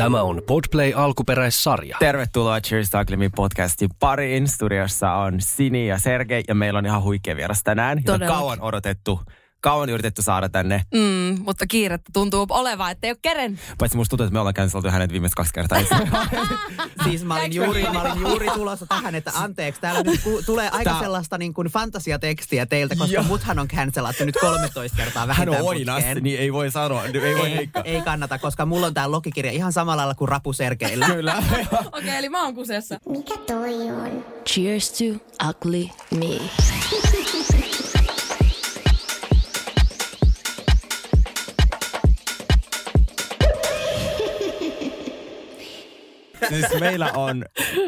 Tämä on Podplay alkuperäissarja. Tervetuloa Cheers Taklimi podcastin pariin. Studiossa on Sini ja Sergei ja meillä on ihan huikea vieras tänään. Jota Todellakin. kauan odotettu, kauan yritetty saada tänne. Mm, mutta kiirettä tuntuu olevan, että ei ole keren. Paitsi musta tuntuu, että me ollaan canceltu hänet viimeiset kaksi kertaa. Siis mä olin, juuri, mä olin juuri tulossa tähän, että anteeksi, täällä nyt ku, tulee aika Tää- sellaista niin kuin fantasiatekstiä teiltä, koska Joo. muthan on cancelattu nyt 13 kertaa Hän vähintään on oinas, niin ei voi sanoa, ei voi ei, ei kannata, koska mulla on tää logikirja ihan samalla lailla kuin Rapu Sergeillä. Kyllä. Okei, okay, eli mä oon kuseessa. Mikä toi on? Cheers to ugly me. Siis meillä on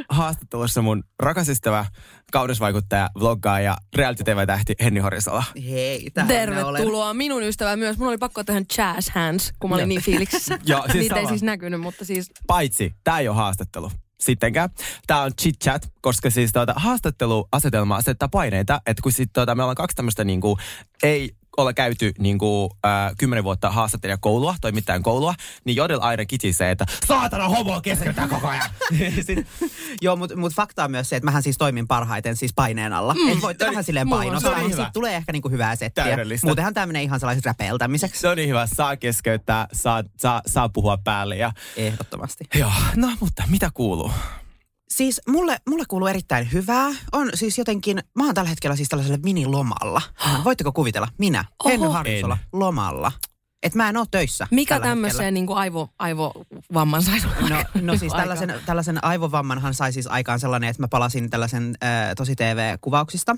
haastattelussa mun rakas ystävä, kaunisvaikuttaja, vloggaaja, reality TV-tähti Henni Horisala. Hei, mä olen. Tervetuloa minun ystävä myös. Mun oli pakko tähän jazz hands, kun mä olin niin fiiliksissä. Joo, siis Niitä ei siis näkynyt, mutta siis Paitsi, tämä ei ole haastattelu. Sittenkään. Tämä on chit chat, koska siis tuota, haastatteluasetelma asettaa paineita, että kun sit, tuota, meillä on kaksi tämmöistä niinku, ei ole käyty niinku, äh, kymmenen vuotta haastattelijakoulua, toimittajan koulua, niin Jodel aina kitisee, että saatana homo keskeyttää koko ajan. Sit, Joo, mutta mut fakta on myös se, että mähän siis toimin parhaiten siis paineen alla. Mm. Et voitte vähän silleen mulla on painostaa, niin hyvä. siitä tulee ehkä niinku hyvää settiä. Täydellistä. Muutenhan tämä menee ihan sellaiseksi räpeiltämiseksi. se on niin hyvä, saa keskeyttää, saa, saa, saa puhua päälle ja Ehdottomasti. joo, no mutta mitä kuuluu? Siis mulle, mulle kuuluu erittäin hyvää. On siis jotenkin, mä oon tällä hetkellä siis tällaisella minilomalla. Voitteko kuvitella? Minä, Henny. Harjusola, lomalla. Et mä en oo töissä mikä tämmöiseen niin kuin aivo, aivovamman sai. No, no siis tällaisen, tällaisen aivovammanhan sai siis aikaan sellainen, että mä palasin tällaisen äh, tosi TV-kuvauksista.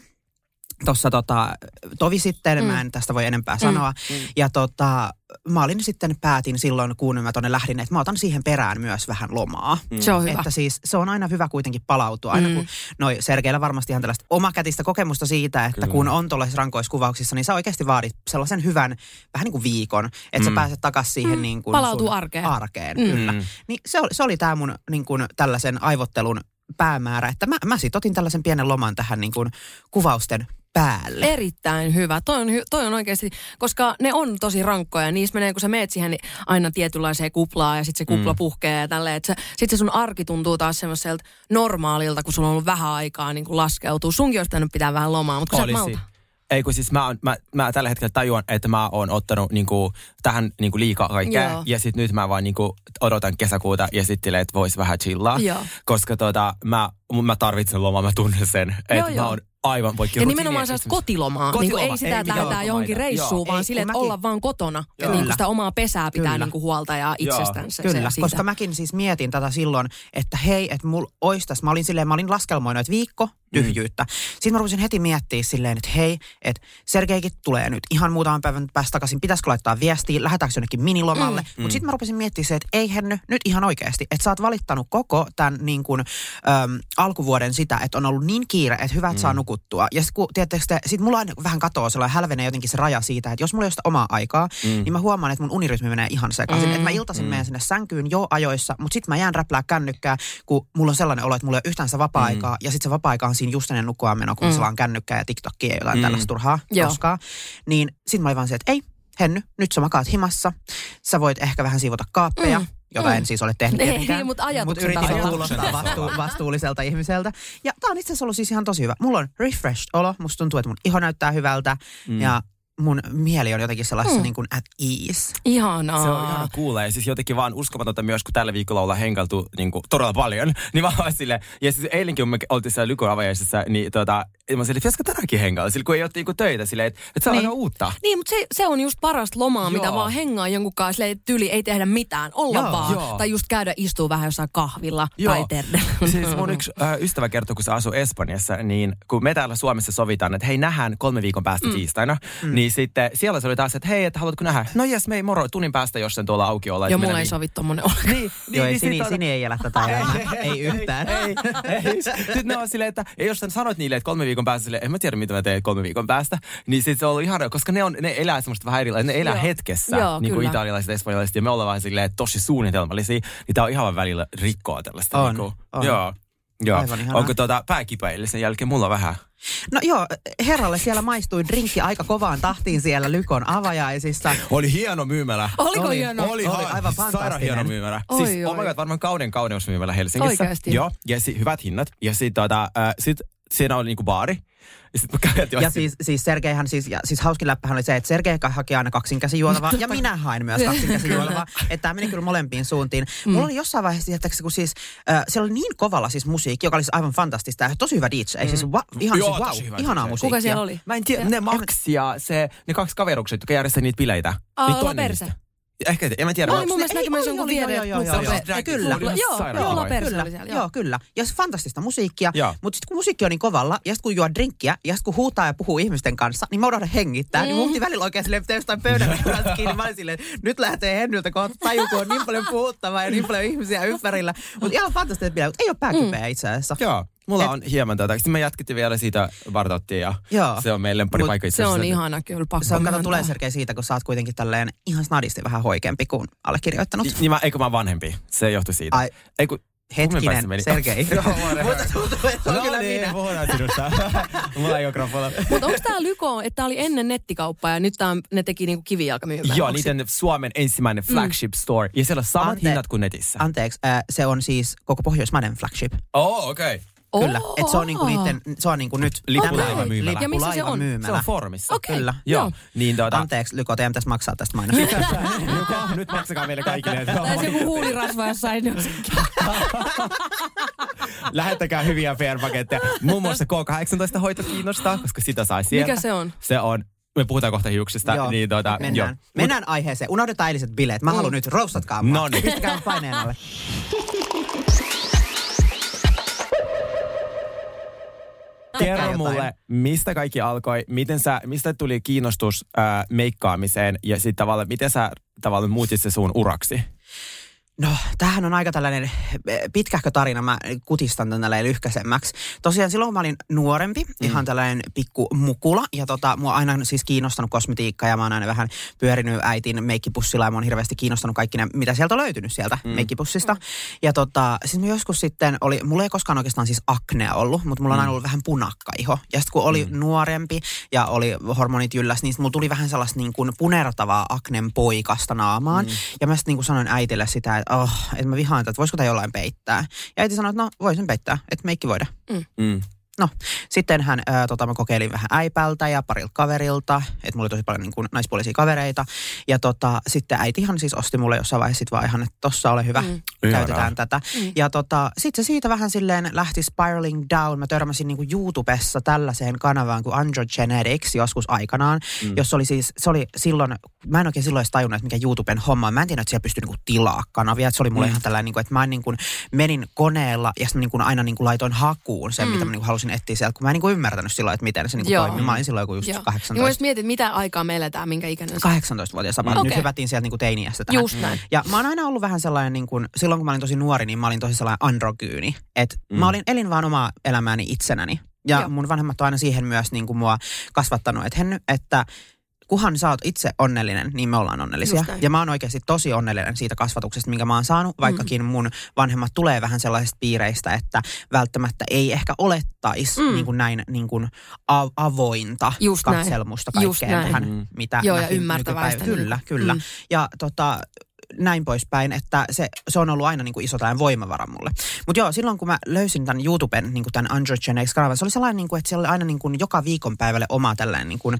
Tuossa tota, tovi sitten, mm. mä en tästä voi enempää sanoa. Mm. Ja tota, mä olin sitten, päätin silloin, kun mä tonne lähdin, että mä otan siihen perään myös vähän lomaa. Se on hyvä. Että siis se on aina hyvä kuitenkin palautua. Aina Mm. kun, noi Sergeillä varmasti ihan tällaista omakätistä kokemusta siitä, että Kyllä. kun on tuollaisissa rankoissa kuvauksissa, niin sä oikeasti vaadit sellaisen hyvän, vähän niin kuin viikon, että mm. sä Mm. pääset takaisin siihen niin kuin Palautuu arkeen. arkeen Mm. kyllä. Mm. Niin se oli, se oli tämä mun niin kuin tällaisen aivottelun päämäärä, että mä, mä sit otin tällaisen pienen loman tähän niin kuin kuvausten päälle. Erittäin hyvä. Toi on, toi on oikeasti, koska ne on tosi rankkoja. Niissä menee, kun sä meet siihen niin aina tietynlaiseen kuplaan ja sitten se kupla mm. puhkee ja tälleen. Sitten se sun arki tuntuu taas semmoiselta normaalilta, kun sulla on ollut vähän aikaa niin kuin laskeutuu. Sunkin olisi pitänyt pitää vähän lomaa, mutta kun sä et Olisi. malta. Ei kun siis mä, on, mä, mä tällä hetkellä tajuan, että mä oon ottanut niinku, tähän niinku liikaa kaikkea. Joo. Ja sit nyt mä vaan niinku, odotan kesäkuuta ja sitten että vois vähän chillaa. Joo. Koska tota, mä, mä tarvitsen lomaa, mä tunnen sen. Että Joo, mä joo. oon aivan poikki. Ja nimenomaan sellaista kotilomaa. Kotiloma, Niin ei sitä, että lähdetään johonkin reissuun, Joo. vaan Ei, sille, että mäkin- olla vaan kotona. Ja niin sitä omaa pesää pitää Kyllä. niin kuin huolta ja se, Kyllä, se, koska mäkin siis mietin tätä silloin, että hei, että mulla ois tässä, mä olin silleen, mä olin laskelmoinut, että viikko tyhjyyttä. Mm. Sitten mä rupesin heti miettiä silleen, että hei, että Sergeikin tulee nyt ihan muutaman päivän päästä takaisin, pitäisikö laittaa viestiä, lähdetäänkö jonnekin minilomalle. Mm. Mutta sitten mä rupesin miettimään se, että ei Henny, nyt ihan oikeasti, että sä oot valittanut koko tämän niin kuin, äm, alkuvuoden sitä, että on ollut niin kiire, että hyvä, että saa nukuttua. Ja sitten te, sit mulla aina vähän katoaa sellainen, hälvenee jotenkin se raja siitä, että jos mulla ei ole sitä omaa aikaa, mm. niin mä huomaan, että mun unirytmi menee ihan sekaisin. Mm. Että mä iltaisin mm. menen sinne sänkyyn jo ajoissa, mutta sitten mä jään räplää kännykkää, kun mulla on sellainen olo, että mulla ei ole yhtään sitä vapaa-aikaa. Mm. Ja sitten se vapaa-aika on siinä just ennen nukkumaan meno, kun mm. on kännykkää ja TikTokia ja jotain mm. tällaista turhaa Joo. koskaan. Niin sitten mä olin vaan se, että ei, Henny, nyt sä makaat himassa. Sä voit ehkä vähän siivota kaappeja. Mm. Jota Mm. en siis ole tehnyt Ei, tietenkään. mutta ajatuksen Mut yritin kuulostaa vastu, vastuulliselta ihmiseltä. Ja tää on itse asiassa ollut siis ihan tosi hyvä. Mulla on refreshed olo. Musta tuntuu, että mun iho näyttää hyvältä. Mm. Ja mun mieli on jotenkin sellaisessa mm. niin kuin at ease. Ihanaa. Se on ihana kuulla ja siis jotenkin vaan uskomatonta myös, kun tällä viikolla ollaan henkeltu niin kuin, todella paljon. Niin mä oon silleen, ja siis eilenkin kun me oltiin siellä Lykon avajaisissa, niin tota, mä olin silleen, pitäisikö tänäänkin hengailla? Sillä kun ei ole niinku töitä silleen, että, että se on Niin. aina uutta. Niin, mutta se, se on just parasta lomaa, mitä Joo. vaan hengaa jonkun kanssa, silleen, tyli ei tehdä mitään, olla Joo. vaan. Joo. Tai just käydä istuu vähän jossain kahvilla tai terdellä. Siis mun yksi äh, ystävä kertoi, kun se asuu Espanjassa, niin kun me täällä Suomessa sovitaan, että hei nähdään kolme viikon päästä mm. tiistaina, mm. niin Niin sitten siellä se oli taas, että hei, että haluatko nähdä? No jes, me ei moro, tunnin päästä, jos sen tuolla auki olla. Joo, mulla ei sovi tommonen olla. Niin, niin, Joo, ei, niin Sini, on- Sini ei elä tätä. Ei yhtään. Ei, ei. Sitten ne on silleen, että ja jos sä sanoit niille, että kolme viikon päästä silleen, en mä tiedä mitä mä teen kolme viikon päästä, niin sit se on ollut ihana, koska ne, on, ne elää semmoista vähän erilaista, ne elää Joo. hetkessä, Joo, niin kuin italialaiset, espanjalaiset, ja me ollaan vaan silleen tosi suunnitelmallisia, niin tää on ihan välillä rikkoa tällaista. On, niin kuin, on. Joo. Joo. Aivan ihanaa. Onko tuota pääkipäille sen jälkeen mulla vähän? No joo, herralle siellä maistui drinkki aika kovaan tahtiin siellä Lykon avajaisissa. Oli hieno myymälä. Oliko Oli. hieno? Oli, Oli aivan fantastinen. hieno myymälä. Oi, siis, oh my oi. god, varmaan kauden kauneusmyymälä Helsingissä. Oikeasti? Joo, ja si- hyvät hinnat. Ja sit, tota, äh, sit siinä oli niinku baari. Ja sit mä kävin Ja siis, siis Sergeihän siis, ja siis hauskin läppähän oli se, että Sergei haki aina kaksinkäsi juotavaa ja minä hain myös kaksinkäsi juotavaa. Että tämä meni kyllä molempiin suuntiin. Mm. Mulla oli jossain vaiheessa, tietääkö, kun siis äh, siellä oli niin kovalla siis musiikki, joka oli siis aivan fantastista ja tosi hyvä DJ. Mm. Siis wa, ihan Joo, siis wow, hyvä ihanaa DJ. musiikkia. Kuka siellä oli? Mä en tiedä, Ja- ne Max ja se, ne kaksi kaverukset, jotka järjestää niitä bileitä. Aa, niin toinen. Ehkä, en mä tiedä. Mä olin mun mielestä näkemässä jonkun viereen. joo, joo, joo, joo. Kyllä. Joo, Kyllä, oli siellä. joo. kyllä. Ja se fantastista musiikkia, mutta sitten kun musiikki on niin kovalla, ja sitten kun juo drinkkiä, ja sitten kun huutaa ja puhuu ihmisten kanssa, niin mä unohdan hengittää. Mm. Niin mun välillä oikein silleen, pitää jostain pöydän kanssa kiinni. Mä olin silleen, että nyt lähtee Hennyltä kohta taju, kun on niin paljon puhuttavaa ja niin paljon ihmisiä ympärillä. Mutta ihan fantastista mutta ei ole pääkipeä itse asiassa. Joo, mulla Et- on hieman tätä. Sitten me jatkettiin vielä siitä Bartottia ja Joo. se on meille pari Mut paikka itse Se on ihana kyllä, pakko Se on, kato, tulee Sergei siitä, kun sä oot kuitenkin tälleen ihan snadisti vähän hoikempi kuin allekirjoittanut. Niin mä, eikö mä vanhempi? Se johtui siitä. Ai, Ei kun, Hetkinen, meni? Sergei. Mutta tuntuu, että on no kyllä niin, minä. puhutaan sinusta. mulla ei ole. Mutta onko tämä Lyko, että tämä oli ennen nettikauppaa ja nyt tää on, ne teki niinku kivijalkamyymälä? Joo, niiden Suomen ensimmäinen flagship store. Ja siellä on samat Ante- hinnat kuin netissä. Anteeksi, äh, se on siis koko Pohjoismaiden flagship. oh, okei. Okay. Kyllä, että se on niinku niitten, se on niinku nyt Lippulaiva-myymälä. Ja missä se on? Se on foorumissa. Okei. Kyllä. Joo. Joo. Niin tuota, Anteeksi, Lyko, teidän pitäisi maksaa tästä mainosta. Joka, nyt maksakaa meille kaikille. Tai se joku huulirasva jossain. Lähettäkää hyviä PR-paketteja. Muun muassa K18-hoito kiinnostaa, koska sitä sai sieltä. Mikä se on? Se on, me puhutaan kohta hiuksista. Joo, niin tuota, mennään. Joo. Mennään aiheeseen. Unohdetaan eiliset bileet. Mä haluan nyt, roastatkaa mua. No niin. Pistäkää paineen alle. Kerro jotain. mulle, mistä kaikki alkoi, miten sä, mistä tuli kiinnostus ää, meikkaamiseen ja sitten tavallaan, miten sä tavallaan muutit se sun uraksi? No, tämähän on aika tällainen eh, pitkähkö tarina. Mä kutistan tän tälleen lyhkäisemmäksi. Tosiaan silloin mä olin nuorempi, mm. ihan tällainen pikku mukula. Ja tota, mua on aina siis kiinnostanut kosmetiikka ja mä oon aina vähän pyörinyt äitin meikkipussilla ja mä oon hirveästi kiinnostanut kaikki ne, mitä sieltä on löytynyt sieltä mm. meikkipussista. Ja tota, siis mä joskus sitten oli, mulla ei koskaan oikeastaan siis aknea ollut, mutta mulla on aina ollut vähän punakkaiho. Ja sitten kun oli mm. nuorempi ja oli hormonit jylläs, niin mulla tuli vähän sellaista niin kuin punertavaa aknen poikasta naamaan. Mm. Ja mä sitten niin kuin sanoin äitille sitä, että, oh, että mä vihaan tätä, että voisiko tämä jollain peittää. Ja äiti sanoi, että no voisin peittää, että meikki voida. Mm. No, sitten hän, ää, tota, mä kokeilin vähän äipältä ja parilta kaverilta, että mulla oli tosi paljon niin kuin, naispuolisia kavereita. Ja tota, sitten äitihan siis osti mulle jossain vaiheessa sit vaan ihan, että tossa ole hyvä, mm. käytetään Ihanaa. tätä. Mm. Ja tota, sitten se siitä vähän silleen lähti spiraling down. Mä törmäsin niin kuin YouTubessa tällaiseen kanavaan kuin Androgenetics joskus aikanaan, mm. jossa oli siis, se oli silloin, mä en oikein silloin edes tajunnut, että mikä YouTuben homma on. Mä en tiedä, että siellä pystyy niin kuin tilaa kanavia. Että se oli mulle mm. ihan tällainen, niin kuin, että mä niin kuin menin koneella ja sitten niin kuin aina niin kuin laitoin hakuun sen, mm. mitä mä niin kuin halusin etsiä sieltä, kun mä en niin ymmärtänyt silloin, että miten se niin toimii. Mä olin silloin joku just Joo. 18. Niin mä just mietin, mitä aikaa me eletään, minkä ikäinen sä 18-vuotias mm. Nyt Okei. hypättiin sieltä niin kuin teiniästä tähän. Just näin. Ja mä oon aina ollut vähän sellainen, niin kuin, silloin kun mä olin tosi nuori, niin mä olin tosi sellainen androgyyni. Että mm. mä olin, elin vaan omaa elämääni itsenäni. Ja Joo. Mun vanhemmat on aina siihen myös niin kuin mua kasvattanut, että, Henny, että kuhan sä oot itse onnellinen, niin me ollaan onnellisia. Just näin. Ja mä oon oikeasti tosi onnellinen siitä kasvatuksesta, minkä mä oon saanut, vaikkakin mm. mun vanhemmat tulee vähän sellaisista piireistä, että välttämättä ei ehkä olettaisi Mm. niin kuin näin niin kuin a- avointa Just näin. katselmusta Just kaikkeen näin. tähän, Mm. mitä Joo, ja ymmärtäväistä nykypäivä- Kyllä, kyllä. Mm. Ja tota, näin poispäin, että se, se on ollut aina niin kuin iso tällainen voimavara mulle. Mutta joo, silloin kun mä löysin tämän YouTuben, niin kuin tämän Androgenetics-kanavan, se oli sellainen, niin kuin, että siellä oli aina niin kuin joka viikon päivälle oma tällainen niin kuin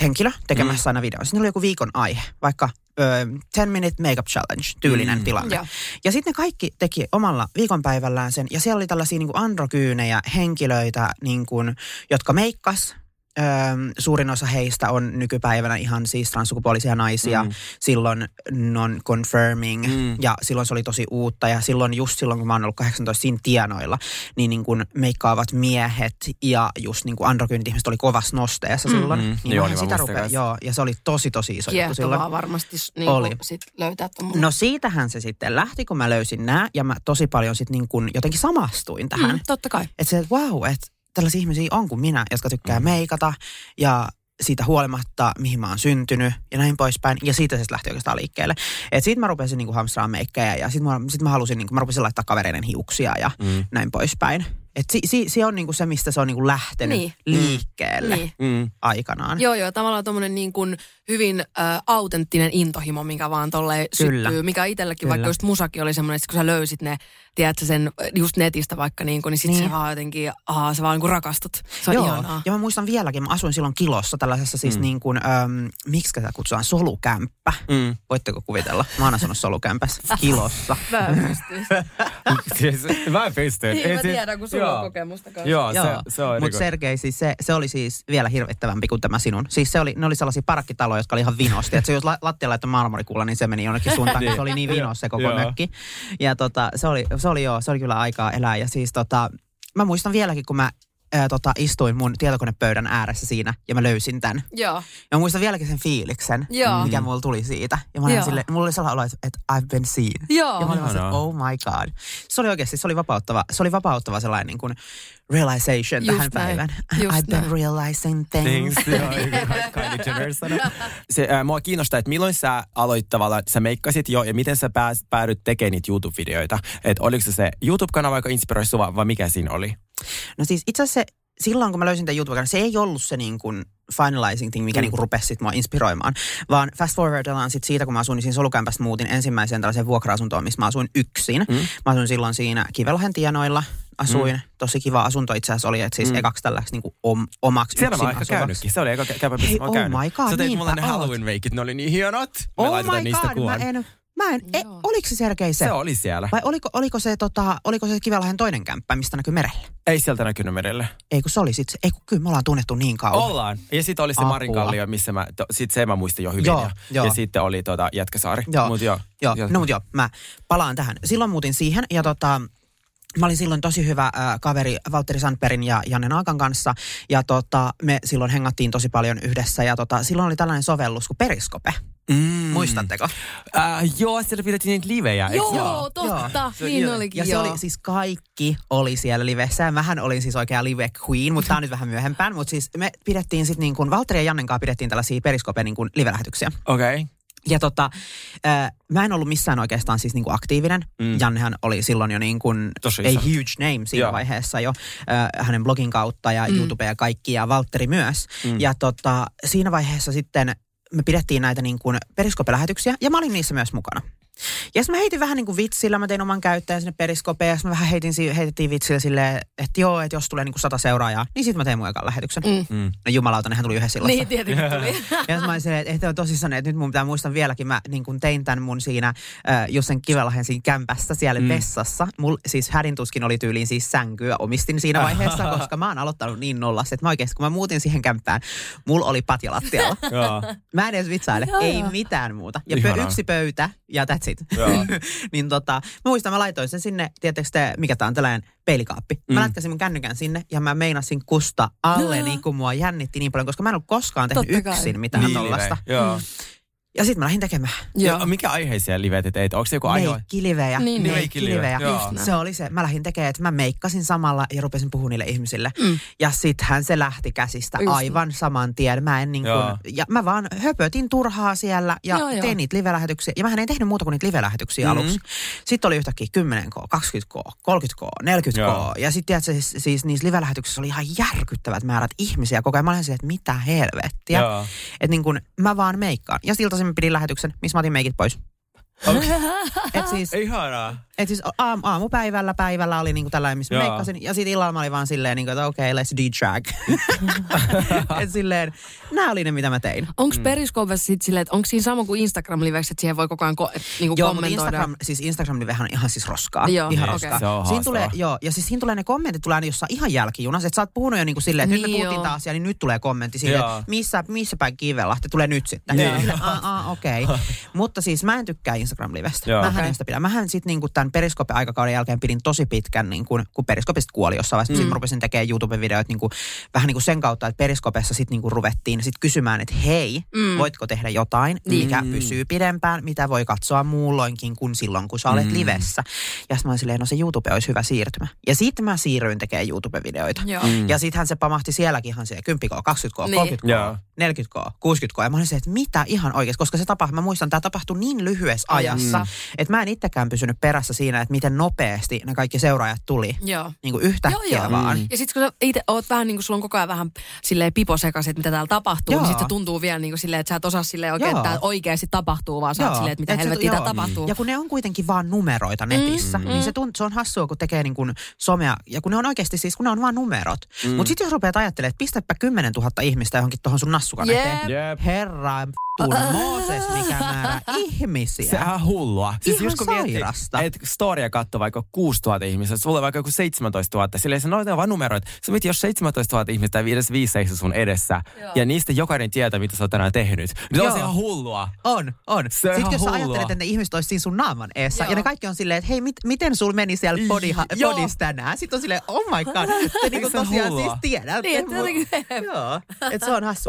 henkilö tekemässä mm. aina videon. Siinä oli joku viikon aihe, vaikka ö, 10 minute makeup challenge, tyylinen Mm. tilanne. Joo. Ja sitten ne kaikki teki omalla viikonpäivällään sen, ja siellä oli tällaisia niin kuin androkyynejä henkilöitä, niin kuin, jotka meikkas, Öm, suurin osa heistä on nykypäivänä ihan siis transsukupuolisia naisia. Mm. Mm. Silloin non-confirming Mm. ja silloin se oli tosi uutta. Ja silloin just silloin, kun mä oon ollut 18 siinä tienoilla, niin, niin kuin meikkaavat miehet ja just niin kuin androgynit ihmiset oli kovassa nosteessa silloin. Mm. Niin Joo, niin sitä rupea, joo. Ja se oli tosi tosi iso juttu silloin. Varmasti niin Oli. kuin, sit löytää tommonen. No siitähän se sitten lähti, kun mä löysin nämä ja mä tosi paljon sitten niin kuin jotenkin samastuin tähän. Mm, totta kai. Että se, että wow, että tällaisia ihmisiä on kuin minä, jotka tykkää meikata ja siitä huolimatta, mihin mä oon syntynyt ja näin poispäin. Ja siitä se sitten lähti oikeastaan liikkeelle. Et siitä mä rupesin niinku hamstraamaan meikkejä ja sitten mä, sit mä halusin, niinku, mä rupesin laittaa kavereiden hiuksia ja Mm. näin poispäin. Et si, si, se on niinku se, mistä se on niinku lähtenyt Niin. liikkeelle Niin. Mm. aikanaan. Joo, joo, tavallaan tommonen niin kuin hyvin äh, autenttinen intohimo, mikä vaan tolleen Kyllä. syttyy. Mikä itsellekin, Kyllä. vaikka just musakin oli semmoinen, että kun sä löysit ne, tiedätkö sen just netistä vaikka niin kuin, niin sit Niin. se vaan jotenkin, aha, sä vaan niin kuin rakastut. Se on Joo, ihanaa. ja mä muistan vieläkin, mä asuin silloin kilossa tällaisessa siis mm. niin kuin, äm, miksi sitä kutsutaan, solukämppä. Mm. Voitteko kuvitella? Mä oon asunut solukämpässä kilossa. Mä en pysty. siis, mä en pysty. Niin, Ei mä siis- tiedän, kun on kokemusta kanssa. Joo, se, Joo, se on mutta. Sergei, siis se, se oli siis vielä hirvittävämpi kuin tämä sinun. Siis se oli, ne oli sellaisia parakkitaloja, jotka oli ihan vinosti. Että se jos la- lattialla laittaa marmorikulla, niin se meni jonnekin suuntaan, kun se oli niin vinos se koko mökki. Ja tota, se oli, se oli joo, se oli kyllä aikaa elää. Ja siis tota, mä muistan vieläkin, kun mä ää, tota, istuin mun tietokonepöydän ääressä siinä ja mä löysin tämän. Joo. Ja mä muistan vieläkin sen fiiliksen, Joo. mikä mulla tuli siitä. Ja mä olin sille, mulla oli sellainen olo, että I've been seen. Joo. Ja mä olin se, Ihanaa. oh my god. Se oli oikeasti, se oli vapauttava, se oli vapauttava sellainen niin kuin realization Just tähän näin. päivään. Just I've been näin. realizing things. Things, joo. Se, äh, mua kiinnostaa, että milloin sä aloit tavallaan, sä meikkasit jo ja miten sä pääs, päädyt tekemään niitä YouTube-videoita. Että oliko se se YouTube-kanava, joka inspiroi sua vai mikä siinä oli? No siis itse asiassa se, silloin kun mä löysin tämän YouTube, se ei ollut se niin kuin finalizing thing, mikä Mm. mm. niin kuin rupesi sit mua inspiroimaan. Vaan fast forwardellaan sit siitä, kun mä asuin niin siinä solukämpästä muutin ensimmäiseen tällaiseen vuokra-asuntoon, missä mä asuin yksin. Mm. Mä asuin silloin siinä Kivelahden tienoilla. Asuin, mm. tosi kiva asunto itse asiassa oli, että siis Mm. ekaksi tällaksi niin om, omaksi Siellä mä oon ehkä käynytkin. Se oli eka kä- käypä, missä Hei, mä oon oh käynyt. my god, Sä teit mulle ne. Halloween-veikit, ne oli niin hienot. Me Oh laitetaan my niistä god, kuvan. mä en, mä en, e, oliko se Sergei se? Se oli siellä. Vai oliko, oliko, se, tota, oliko se Kivelahden toinen kämppä, mistä näkyy merelle? Ei sieltä näkynyt merelle. Ei kun se oli sit, se- ei kun kyllä me ollaan tunnettu niin kauan. Ollaan. Ja sitten oli se Apua. Marinkallio, missä mä, to, sit se mä muistin jo hyvin. Joo, ja, joo. ja sitten oli tota Jätkäsaari. Joo. Mut joo. Joo, no mutta joo, mä palaan tähän. Silloin muutin siihen ja tota, Mä olin silloin tosi hyvä äh, kaveri Valtteri Sandperin ja Janne Naakan kanssa. Ja tota, me silloin hengattiin tosi paljon yhdessä. Ja tota, silloin oli tällainen sovellus kuin Periskope. Mm. Muistatteko? Äh, joo, siellä pidettiin niitä livejä, Joo, joo? totta. Se- Niin joo. olikin, Ja se joo. oli siis kaikki oli siellä livessä. Ja mähän olin siis oikea live queen, mutta tämä on nyt vähän myöhempään. Mutta siis me pidettiin sitten niin kuin, Valtteri ja Jannen kanssa pidettiin tällaisia Periskope niin kuin live-lähetyksiä. Okei. Okay. Ja tota, äh, mä en ollut missään oikeastaan siis niinku aktiivinen. Mm. Jannehan oli silloin jo niin kuin, Tosi ei iso. huge name siinä Joo. Vaiheessa jo, äh, hänen blogin kautta ja Mm. YouTube ja kaikki ja Valtteri myös. Mm. Mm. Ja tota, siinä vaiheessa sitten me pidettiin näitä niin kuin periskopelähetyksiä ja mä olin niissä myös mukana. Ja mä heitin vähän niin kuin vitsillä, mä tein oman käyttäjän sinne periskopeen ja mä vähän heitin, heitettiin vitsillä silleen, että joo, että jos tulee niin kuin sata seuraajaa, niin sitten mä teen mun ekan lähetyksen. Mm. Mm. No jumalauta, nehän tuli yhdessä illassa. Niin, tietenkin tuli. Ja mä olin silleen, että, että on tosissaan, että nyt mun pitää muistaa vieläkin, mä niin kun tein tämän mun siinä äh, just sen Kivelahden siinä kämpässä siellä Mm. vessassa. Mul, siis hädintuskin oli tyyliin siis sänkyä omistin siinä vaiheessa, koska mä oon aloittanut niin nollassa, että mä oikeasti kun mä muutin siihen kämppään, mulla oli patja lattialla. Joo. Mä en edes vitsaile, ei mitään muuta. Ja pö, yksi pöytä ja that's it. Joo. niin tota, mä muistan, mä laitoin sen sinne, tiedättekö te, mikä tää on tällainen peilikaappi. Mä Mm. lätkäsin mun kännykän sinne ja mä meinasin kusta alle, No. niin kuin mua jännitti niin paljon, koska mä en ollut koskaan tehnyt Totta kai. yksin mitään Niin, tollasta. live. Joo. Ja sitten mä lähdin tekemään Joo. Ja mikä aiheisia liveitä teit? Onko se joku aihe? meikkilivejä. Niin, niin. meikkilivejä. Joo. Just. Se oli se, mä lähdin tekemään, että mä meikkasin samalla ja rupesin puhumaan niille ihmisille. Mm. Ja sittenhän se lähti käsistä Just aivan saman tien. Mä en niin Joo. kuin, ja mä vaan höpötin turhaa siellä ja Joo, joo. tein niitä live-lähetyksiä. Ja mä en tehnyt muuta kuin niitä live-lähetyksiä Mhm. mm-hmm. aluksi. Sitten oli yhtäkkiä 10K, 20K, 30K, 40K. Joo. Ja sitten siis, siis niissä live-lähetyksissä oli ihan järkyttävät määrät ihmisiä koko ajan. Mä olin silleen, että mitä helvettiä. Joo. Että niin kuin mä vaan meikkaan. Ja siltä mä pidin lähetyksen, missä mä otin meikit pois. Et siis, Ihanaa. Et siis aam, aamupäivällä, päivällä oli niinku tällainen, missä Joo. meikkasin. Ja sitten illalla mä olin vaan silleen, niinku, että okei, okay, let's de-drag. et silleen, nämä oli ne, mitä mä tein. Onko mm. Sitten silleen, että onko siinä sama kuin Instagram-livessä, että siihen voi koko ajan ko- et, niinku Joo, kommentoida? Instagram, siis Instagram livehän on ihan siis roskaa. Joo, ihan okei. roskaa. Se on siinä haastavaa. tulee, joo, ja siis siinä tulee ne kommentit, tulee aina jossain ihan jälkijunassa. Että sä oot puhunut jo niinku silleen, että nyt me Niin puhuttiin joo. taas, ja niin nyt tulee kommentti silleen, Joo. että missä, missä päin Kivelahti tulee nyt sitten. Niin. Okei. Okay. Mutta siis mä en tykkää Instagram-livestä. Joo. Mähän en sitä pidä. Mähän sitten niinku tämän Periskope-aikakauden jälkeen pidin tosi pitkän, niin kun, kun Periskopista kuoli jossain vaiheessa. Mm. Sitten rupesin tekemään YouTube-videoita niinku, vähän niin kuin sen kautta, että Periskopessa sitten niinku ruvettiin sit kysymään, että hei, mm. voitko tehdä jotain, Niin. mikä pysyy pidempään, mitä voi katsoa muulloinkin kuin silloin, kun sä olet mm. livessä. Ja sitten mä olin silleen, no se YouTube olisi hyvä siirtymä. Ja sitten mä siirryin tekemään YouTube-videoita. Joo. Mm. Ja sittenhän se pamahti sielläkin ihan siihen 10K, 20K, Niin. 30K, Joo. 40K, 60K. Ja mä olin se, että mitä ihan oikeasti, koska se tapahtui, mä muistan, tämä tapahtui niin lyhyessä ajassa, mm. että mä en itsekään pysynyt perässä siinä, että miten nopeasti ne kaikki seuraajat tuli. Joo. Niin kuin yhtäkkiä Joo, joo. vaan. Ja sitten kun sä itse oot vähän niin kuin sulla on koko ajan vähän silleen pipo sekaisin, että mitä täällä tapahtuu, Joo. niin sitten se tuntuu vielä niin kuin silleen, että sä et osaa silleen oikein, Joo. että tää oikeasti tapahtuu, vaan sä oot silleen, että mitä Et helvettiä tää tapahtuu. Ja kun ne on kuitenkin vaan numeroita netissä, mm, niin se, tunt, se on hassua, kun tekee niin kuin somea. Ja kun ne on oikeasti siis, kun ne on vaan numerot. Mm. Mutta sitten jos rupeat ajattelemaan, että pistäpä 10 000 ihmistä johonkin tuohon sun nassukan Jep. eteen. Jep. Herra tun Mooses, mikä määrä ihmisiä. Se on hullua. Siis Ihan just kun miettii, sairasta. että storia katsoo vaikka 6000 ihmistä, sulla on vaikka joku 17 000, silleen se noita on vaan numeroita. Sä mietit, jos 17 000 ihmistä edes viisi seisoo sun edessä, Joo. ja niistä jokainen tietää, mitä sä oot tänään tehnyt. Niin se on Joo. se ihan hullua. On, on. Se Sitten ihan jos sä hullua. ajattelet, että ne ihmiset olisi siinä sun naaman eessä, Joo. ja ne kaikki on silleen, että hei, mit, miten sul meni siellä Joo. bodissa tänään? Sitten on silleen, oh my god, te niinku se on tosiaan hullua? siis tiedätte. Niin, että jotenkin- Joo, että se on hassu.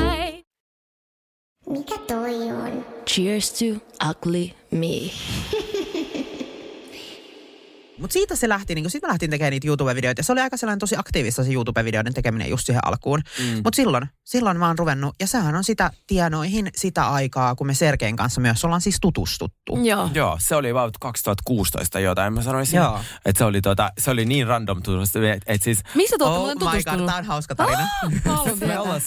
Mikä toi on? Cheers to ugly me. Mutta siitä se lähti, niin sitten mä lähtin tekemään niitä YouTube-videoita. Ja se oli aika sellainen tosi aktiivista se YouTube-videoiden tekeminen just siihen alkuun. Mm. Mutta silloin, silloin mä oon ruvennut, ja sehän on sitä tienoihin sitä aikaa, kun me Sergeen kanssa myös ollaan siis tutustuttu. Joo. Joo, se oli about 2016 jotain, mä sanoisin. Joo. Että se oli, tota, se oli niin random tutustuminen, että siis Missä te Oh muuten my god, tutustunut? tää on hauska tarina. Haluan me ollaan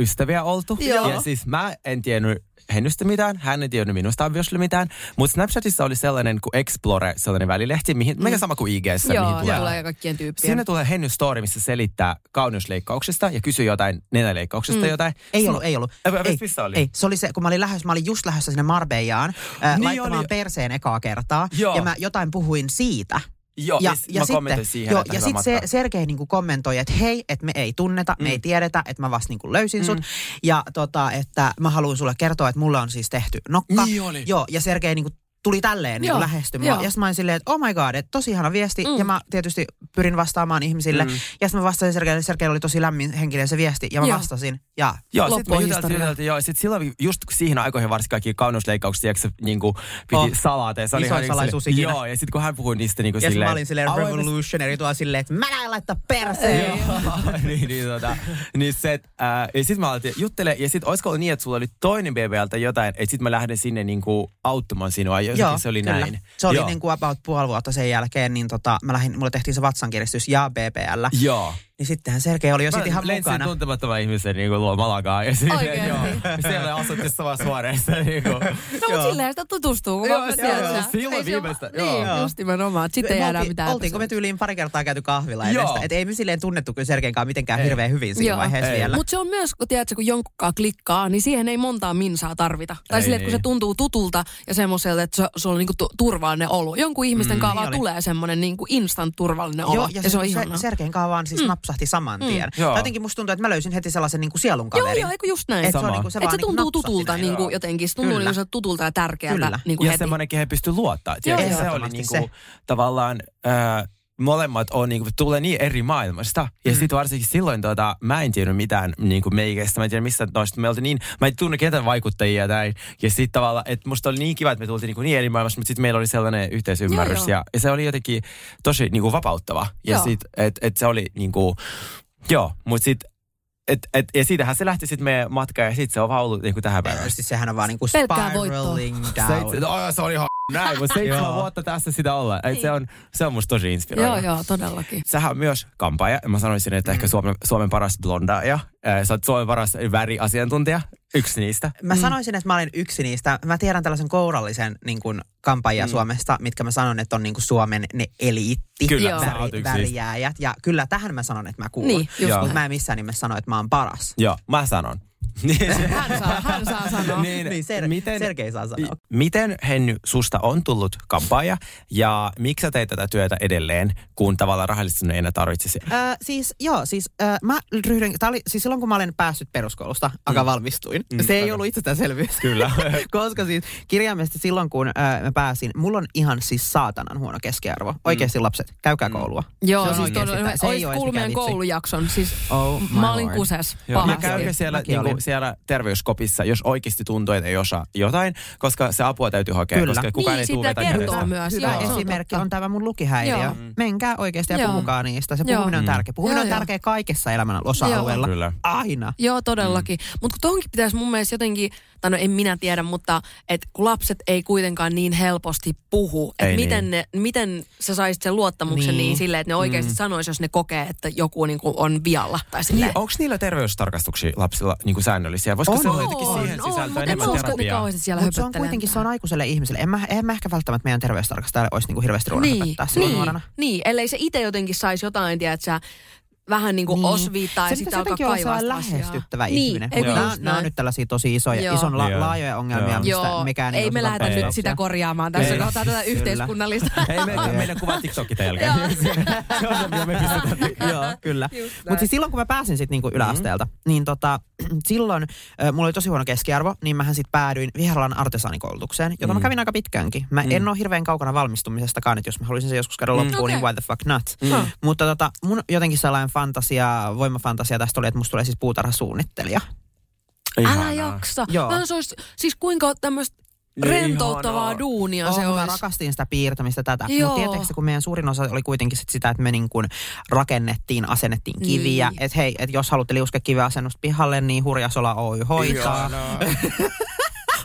Snapchat-ystäviä oltu. Joo. Ja siis mä en tiennyt hennystä mitään, hän ei tiennyt minusta obviously mitään. Mutta Snapchatissa oli sellainen kuin Explore, sellainen välilehti, mihin, mm. mikä sama kuin. Joo, mihin tulee. tulee kaikkien tyyppien. Siinä tulee Henny Story, missä selittää kauneusleikkauksista ja kysyy jotain nenäleikkauksesta mm. jotain. Ei Sulla- ollut, ei ollut. Ei, ei, missä oli? Ei, se oli se, kun mä olin lähdössä, mä olin just lähdössä sinne Marbejaan äh, Niin laittamaan oli. perseen ekaa kertaa. Joo. Ja mä jotain puhuin siitä. Joo, ja, ja, mä kommentoin siihen, joo, että ja sitten se. Sergei niinku kommentoi, että hei, että me ei tunneta, mm. me ei tiedetä, että mä vasta niinku löysin sut. Ja tota, että mä haluan sulle kertoa, että mulle on siis tehty nokka. Niin oli. Joo, ja Sergei niinku tuli tälleen Joo, lähestymään. joo. Ja sitten mä olin silleen, että oh my god, että tosi ihana viesti. Mm. Ja mä tietysti pyrin vastaamaan ihmisille. Mm. Ja sitten mä vastasin Sergeille, Sergeillä oli tosi lämmin henkinen se viesti. Ja mä Joo. vastasin. Ja Joo, sitten me juteltiin, juteltiin, joo, sit silloin just siihen aikoihin varsinkin kaikki kauneusleikkaukset, tiedätkö, se niinku piti Oh. oh. salata. ja Se oli Isoin ihan niinku salaisuus ikinä. Joo, ja sitten kun hän puhui niistä niinku Ja sitten silleen... mä olin silleen avoimesti- revolutionary tuolla silleen, että mä en laittaa perseen. Joo, niin, niin, tota, niin se, että, ää, ja sitten mä aloitin juttele, ja sitten olisiko ollut niin, että sulla oli toinen BBLtä jotain, että sitten mä lähden sinne niinku auttamaan sinua, jotenkin se oli kyllä. näin. Se oli Joo. niin kuin about puoli vuotta sen jälkeen, niin tota, mä lähdin, mulle tehtiin se vatsankiristys ja BBL. Joo. Niin sittenhän Sergei oli jo sit ihan lensin mukana. tuntemattoman ihmisen niin kuin luo Malagaan. Ja sitten, Oikeesti? joo, siellä asutti samassa huoneessa. Niin kuin. No mutta silleen sitä tutustuu. Joo, mä joo, tiedän, joo, silloin viimeistä, joo. Niin, just nimenomaan. että Sitten ei jäädä oltiin- mitään. Oltiinko me tyyliin pari kertaa käyty kahvilla edestä? Et ei me silleen tunnettu kyllä Sergein kanssa mitenkään Ei. hirveän hyvin siinä Joo. vaiheessa Ei. vielä. Mutta se on myös, kun tiedätkö, kun jonkunkaan klikkaa, niin siihen ei montaa minsaa tarvita. Tai Ei silleen, että kun se niin. tuntuu tutulta ja semmoiselta, että se, se on niinku tu- turvallinen olo. Jonkun ihmisten mm, kanssa niin tulee semmoinen niinku instant turvallinen olo. Joo, ja, se, on ihanaa. Sergein kanssa vaan siis napsahti saman tien. Joo. Tai jotenkin musta tuntuu, että mä löysin heti sellaisen niin kuin sielun Joo, kaverin. joo, eikö just näin. Et se, on Sama. niinku, se, Että vaan se niinku tuntuu napsahti tutulta niin kuin jotenkin. Se tuntuu niin tutulta ja tärkeältä Kyllä. niin kuin ja heti. semmoinen, kehen pystyy luottaa. Joo, Joo, joo. se oli niinku, se. tavallaan... Äh, molemmat on niinku, tulee niin eri maailmasta. Ja Mm. sitten varsinkin silloin tota, mä en tiedä mitään niinku meikeistä. Mä en tiedä mistä noista. Me oltiin niin, mä en tunne ketään vaikuttajia tai Ja sitten tavallaan, että musta oli niin kiva, että me tultiin niinku niin eri maailmasta, mutta sitten meillä oli sellainen yhteisymmärrys. Joo, joo. ja, ja, se oli jotenkin tosi niinku vapauttava. Ja Joo. sit, et, et se oli niinku, joo, mutta sitten et, et, ja siitähän se lähti sitten meidän matka ja sitten se on vaan ollut niinku tähän päivään. Tietysti sehän on vaan niinku spiraling down. Seitsemän, oh, se oli ha- näin, mutta seitsemän Joo. vuotta tässä sitä olla. Et se, on, se on musta tosi inspiroiva. Joo, joo, todellakin. Sähän on myös kampaaja. Mä sanoisin, että ehkä Suomen, Suomen paras blondaaja. Sä oot Suomen paras väriasiantuntija. Yksi niistä. Mä sanoisin, että mä olen yksi niistä. Mä tiedän tällaisen kourallisen niin kuin, kampaajia mm. Suomesta, mitkä mä sanon, että on niin kuin Suomen ne eliitti. Kyllä, väri, värijääjät. Ja kyllä tähän mä sanon, että mä kuulun. Niin. Mutta mä en missään nimessä sano, että mä oon paras. Joo, mä sanon. Niin, Hän saa, hän saa sanoa. niin, Niin, Ser- miten, Sergei saa sanoa. Miten Henny susta on tullut kampaaja ja miksi sä teet tätä työtä edelleen, kun tavallaan rahallisesti ei enää tarvitsisi? Ö, siis joo, siis ö, mä ryhdyin, tää oli, siis silloin kun mä olen päässyt peruskoulusta, aka valmistuin, Mm, se ei aika. ollut itsestäänselvyys. Kyllä. Koska siis kirjaimellisesti silloin kun ö, mä pääsin, mulla on ihan siis saatanan huono keskiarvo. Oikeasti lapset, käykää koulua. Joo, Se on siis tää- se ei olisi vitsi. koulujakson. Siis Oh mä olin kuses Ja pahasti. käykö siellä, niinku, olin. Siellä terveyskopissa, jos oikeasti tuntuu, että ei osaa jotain, koska se apua täytyy hakea, Kyllä. koska kukaan Niin, ei tule kertoo kädestä. myös. Hyvä Joo, esimerkki on tämä mun lukihäiriö. Joo. Menkää oikeasti ja Joo. puhukaa niistä. Se Joo. puhuminen on Mm. tärkeä. Puhuminen Joo, on joo. tärkeä kaikessa elämän osa-alueella. Kyllä. Aina. Joo, todellakin. Mm. Mutta kun tohonkin pitäisi mun mielestä jotenkin, tai no en minä tiedä, mutta että kun lapset ei kuitenkaan niin helposti puhu, että miten, niin. ne, miten sä saisit sen luottamuksen niin, Niin. silleen, että ne oikeasti mm. sanois, jos ne kokee, että joku niinku on vialla tai. Niin, onko niillä terveystarkastuksia lapsilla niin kuin säännöllisiä? Voisiko On, se olla on, jotenkin siihen on, sisältöä enemmän terapiaa? siellä Mutta se on höpöttelee. kuitenkin se on aikuiselle ihmiselle. En mä, en mä ehkä välttämättä meidän terveystarkastajalle olisi niinku hirveästi ruvennut niin, höpöttää silloin niin, nuorena. niin, ellei se itse jotenkin saisi jotain, tiedät sä, vähän niin kuin niin. osviittaa ja sitten alkaa olla kaivaa asiaa. lähestyttävä niin, ihminen. just nämä, nämä on näin? nyt tällaisia tosi isoja, Joo. ison la, laajoja ongelmia, Joo. mistä Joo, mikään ei me osata lähdetä nyt sitä korjaamaan tässä Ei. kohtaa tätä yhteiskunnallista. Ei me, meidän kuva TikTokki tämän jälkeen. se on se, mitä me pystytään tekemään. Joo, kyllä. Mutta siis silloin, kun mä pääsin sitten niinku yläasteelta, niin tota, silloin mulla oli tosi huono keskiarvo, niin mähän sitten päädyin Viheralan artesaanikoulutukseen, jota mä kävin aika pitkäänkin. Mä en ole hirveän kaukana valmistumisestakaan, että jos mä haluaisin se joskus käydä loppuun, Okei. niin why the fuck not. Mm. Mutta tota, mun jotenkin sellainen fantasia, voimafantasia tästä oli, että musta tulee siis puutarhasuunnittelija. Älä Ihanaa. jaksa. Joo. Mä se olisi, siis kuinka tämmöistä Niin rentouttavaa ihanaa. duunia se Oh, mä rakastin sitä piirtämistä tätä. Joo. Mutta tietysti kun meidän suurin osa oli kuitenkin sit sitä, että me niin kuin rakennettiin, asennettiin kiviä. Niin. Että hei, että jos haluatte liuskekiviasennusta pihalle, niin Hurjasola Oy hoitaa.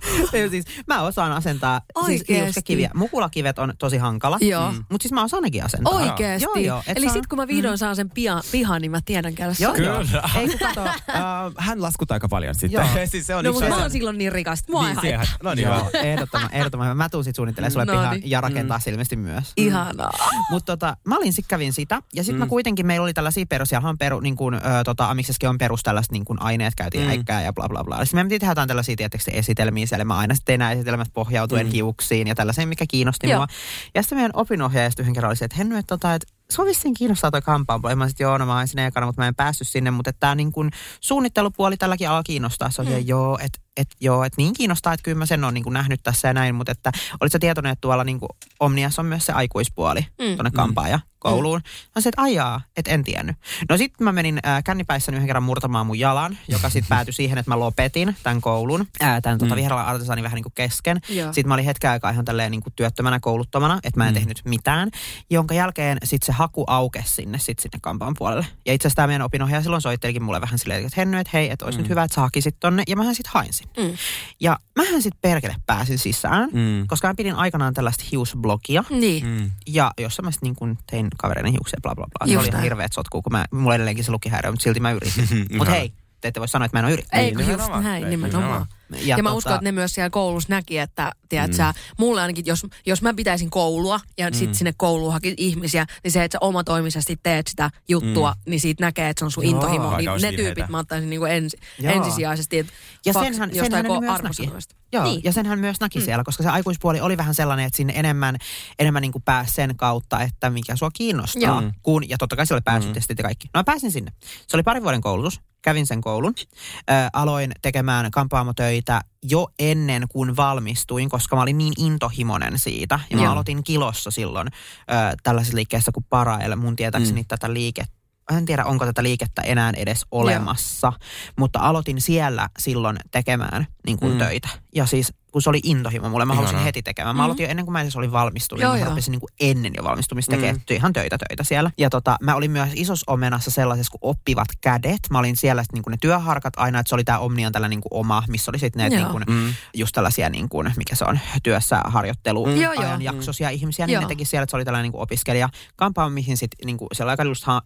Siis, mä osaan asentaa siis liuskekiviä. Mukulakivet on tosi hankala. Joo. Mm. Mutta siis mä osaan nekin asentaa. Oikeesti. Joo, joo. Eli se on- sit kun mä vihdoin saan sen pian, pihan, niin mä tiedän käydä Joo, sanoa. joo. Kyllä. Ei kato. Äh, hän laskuttaa aika paljon sitten. Joo. siis se on No mutta mä oon silloin niin rikas, että mua ei Niin, haittaa. siihen. No niin, Joo, ehdottoman, ehdottoman. Mä tuun sit suunnittelemaan sulle No pihan niin. ja rakentaa mm. ilmeisesti myös. Ihanaa. Mutta tota, mä olin sit kävin sitä. Ja sitten Mm. mä kuitenkin, meillä oli tällaisia perus, on peru, niin kuin, ö, tota, Amiksessakin on perus tällaiset niin kuin aineet, käytiin Mm. mm. äikkää ja bla bla bla. Sitten me piti tehdä jotain tällaisia tietysti esitelmiä siellä. Mä aina sitten nämä esitelmät pohjautuen Mm. mm. hiuksiin ja tällaiseen, mikä kiinnosti Joo. mua. Ja sitten meidän opinohjaaja sitten yhden kerran oli se, että Henny, että tota, et, sua vissiin kiinnostaa toi kampaamo. Ja mä sitten, joo, no mä olin sinne ekana, mutta mä en päässyt sinne. Mutta että tämä niin kuin suunnittelupuoli tälläkin alalla kiinnostaa. Se on mm. joo, että et, joo, että niin kiinnostaa, että kyllä mä sen on niin nähnyt tässä ja näin. Mutta että olit sä tietoinen, että tuolla niin kuin Omniassa on myös se aikuispuoli Mm. tuonne kampaaja kouluun. Mä sanoin, että ajaa, et en tiennyt. No sitten mä menin äh, kännipäissäni yhden kerran murtamaan mun jalan, joka sitten päätyi siihen, että mä lopetin tämän koulun, äh, tämän tota, Mm. Viheralan artesaani vähän niin kuin kesken. Joo. Sitten mä olin hetken aikaa ihan tälleen niin kuin työttömänä kouluttomana, että mä en Mm. tehnyt mitään. Jonka jälkeen sitten se haku aukesi sinne, sit sinne kampaan puolelle. Ja itse asiassa tämä meidän opinohjaaja silloin soittelikin mulle vähän silleen, että Henny, että hei, että olisi Mm. nyt hyvä, että sä hakisit tonne. Ja mähän sitten hain sinne. Mm. Ja mähän sitten perkele pääsin sisään, Mm. koska mä pidin aikanaan tällaista hiusblogia. Niin. Mm. Ja jossa mä sitten niin kuin tein kavereiden hiuksia, bla bla bla. Se Just oli ihan näin. hirveet sotkuu, kun mä, mulla edelleenkin se lukihäiriö, mutta silti mä yritin. Mutta hei, te ette voi sanoa, että mä en ole yrittänyt. Ei, kun just nimenomaan. näin, Ei, nimenomaan. nimenomaan. Ja, ja mä uskon, että ne myös siellä koulussa näki, että tiedät, sä, mulle ainakin, jos, jos mä pitäisin koulua ja mm. sit sinne kouluun haki ihmisiä, niin se, että sä omatoimisesti teet sitä juttua, mm. niin siitä näkee, että se on sun Joo, intohimo. Niin ne tyypit mä ottaisin niinku ensi, Joo. ensisijaisesti, että Ja faks- senhän, jostain senhän ne ko- myös näki. arvosanoista. Joo, Niin. niin. ja senhän myös näki mm. siellä, koska se aikuispuoli oli vähän sellainen, että sinne enemmän, enemmän niin kuin pääsi sen kautta, että mikä sua kiinnostaa. Joo. Kun, ja totta kai siellä oli pääsytestit ja kaikki. No mä pääsin sinne. Se oli parin vuoden koulutus. Kävin sen koulun. Ö, aloin tekemään kampaamotöitä jo ennen kuin valmistuin, koska mä olin niin intohimoinen siitä. Ja mä Joo. aloitin kilossa silloin ö, tällaisessa liikkeessä kuin Parael. Mun tietääkseni mm. tätä liikettä en tiedä, onko tätä liikettä enää edes olemassa, mutta aloitin siellä silloin tekemään niin kuin mm. töitä. Ja siis kun se oli intohimo mulle, mä halusin Ihanaa. heti tekemään. Mä aloitin jo ennen kuin mä edes olin valmistunut, Joo, niin mä rupesin niin kuin ennen jo valmistumista Mm. tekemään ihan töitä töitä siellä. Ja tota, mä olin myös isossa omenassa sellaisessa kuin oppivat kädet. Mä olin siellä niin kuin ne työharkat aina, että se oli tämä Omnian tällä niin kuin oma, missä oli sitten ne niin kuin, Mm. just tällaisia niin kuin, mikä se on, työssä harjoittelu Mm. Ajan jaksoisia ihmisiä, niin Joo. ne teki siellä, että se oli tällainen niin kuin opiskelija kampaamo, mihin sitten niin kuin, siellä aika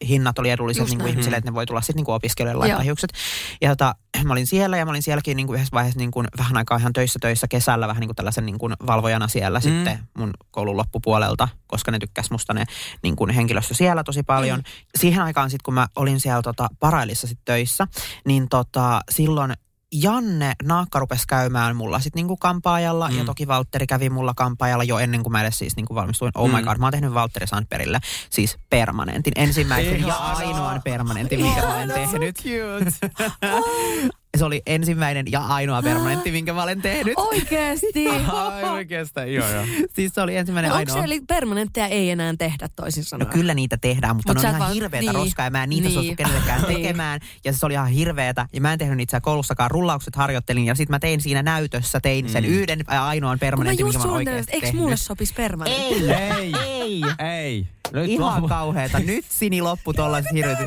hinnat oli edulliset Just niin kuin näin. ihmisille, että ne voi tulla sitten niin opiskelijoille laittaa Joo. hiukset. Ja tota, mä olin siellä ja mä olin sielläkin niin kuin yhdessä vaiheessa niin kuin vähän aikaa ihan töissä töissä kesällä vähän niin kuin tällaisen niin kuin valvojana siellä mm. sitten mun koulun loppupuolelta, koska ne tykkäs musta ne niin kuin henkilöstö siellä tosi paljon. Mm. Siihen aikaan sitten kun mä olin siellä tota, Parailissa sit töissä, niin tota, silloin Janne Naakka rupesi käymään mulla sitten niinku kampaajalla mm. ja toki Valtteri kävi mulla kampaajalla jo ennen kuin mä edes siis niinku valmistuin. Oh my Mm. god, mä oon tehnyt Valtteri Sandbergille siis permanentin. Ensimmäisen ja ainoan permanentin, minkä mä olen tehnyt. Se oli ensimmäinen ja ainoa permanentti, minkä mä olen tehnyt. Oikeesti? Ai oikeastaan, joo joo. Siis se oli ensimmäinen No, ja onko ainoa. se eli permanentteja ei enää tehdä toisin No sanoen? kyllä niitä tehdään, mutta Mut ne on ihan vaan- hirveätä niin. roskaa ja mä en niitä Niin. suostu kenellekään Niin. tekemään. Ja se oli ihan hirveätä ja mä en tehnyt niitä koulussakaan. Rullaukset harjoittelin ja sitten mä tein siinä näytössä, tein sen yhden ja ainoan permanentin, minkä mä oon oikeasti eikö mulle sopisi permanentti? Ei, Ei. ei. Ei. Nyt Ihan loppu- kauheeta. Nyt sini loppu tollaiset hirveät.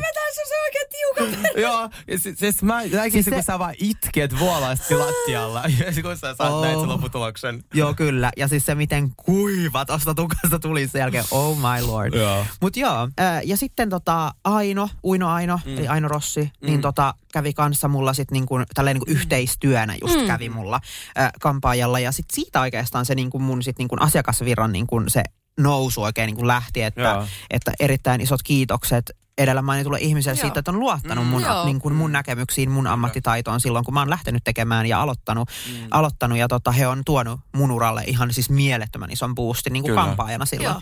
Oikein tiukat. Joo, ja siis, siis mä näkisin, Siis kun se- sä vaan itket vuolaisesti lattialla, ja kun sä saat Oh. näin sen lopputuloksen. Joo, kyllä. Ja siis se, miten kuiva tosta tukasta tuli sen jälkeen. Oh my lord. Joo. Mut joo, ää, ja sitten tota Aino, Uino Aino, mm. eli Aino Rossi, mm. niin tota kävi kanssa mulla sit niinku, tälleen niinku yhteistyönä just mm. kävi mulla ää, kampaajalla. Ja sit siitä oikeastaan se niinku mun sit niinku asiakasvirran niinku se nousu oikein niinku lähti, että, Joo. että erittäin isot kiitokset edellä mainitulle ihmiselle Joo. siitä, että on luottanut Mm. mun, Joo. niin kuin mun näkemyksiin, mun ammattitaitoon silloin, kun mä oon lähtenyt tekemään ja aloittanut. Mm. aloittanut ja tota, he on tuonut mun uralle ihan siis mielettömän ison boostin niin kuin Kyllä. kampaajana silloin. Joo.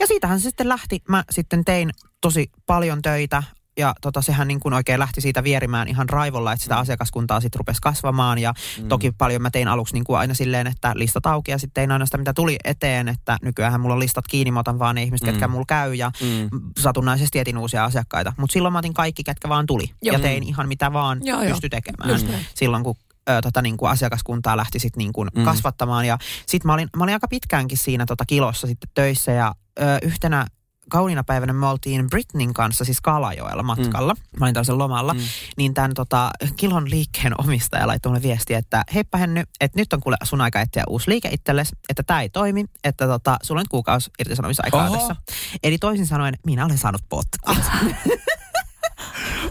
Ja siitähän se sitten lähti. Mä sitten tein tosi paljon töitä ja tota, sehän niin kuin oikein lähti siitä vierimään ihan raivolla, että sitä asiakaskuntaa sitten rupesi kasvamaan. Ja mm. toki paljon mä tein aluksi niin kuin aina silleen, että listat auki ja sitten tein aina sitä, mitä tuli eteen. Että nykyään mulla on listat kiinni, mä otan vaan ne ihmiset, mm. ketkä mulla käy ja Mm. satunnaisesti etin uusia asiakkaita. Mutta silloin mä otin kaikki, ketkä vaan tuli. Joo. Ja tein ihan mitä vaan Joo, pysty tekemään. Just. Silloin kun ö, tota, niin kuin asiakaskuntaa lähti sitten niin kuin mm. kasvattamaan. Ja sitten mä olin, mä olin aika pitkäänkin siinä tota, kilossa sitten töissä ja ö, yhtenä kauniina päivänä me oltiin Britnin kanssa siis Kalajoella matkalla. Mm. Mä olin tällaisen lomalla. Mm. Niin tämän tota, kilon liikkeen omistaja laittoi mulle viestiä, että heippa Henny, että nyt on kuule sun aika etsiä uusi liike itsellesi, että tämä ei toimi, että tota, sulla on nyt kuukausi irtisanomisaikaa tässä. Eli toisin sanoen, minä olen saanut potkut.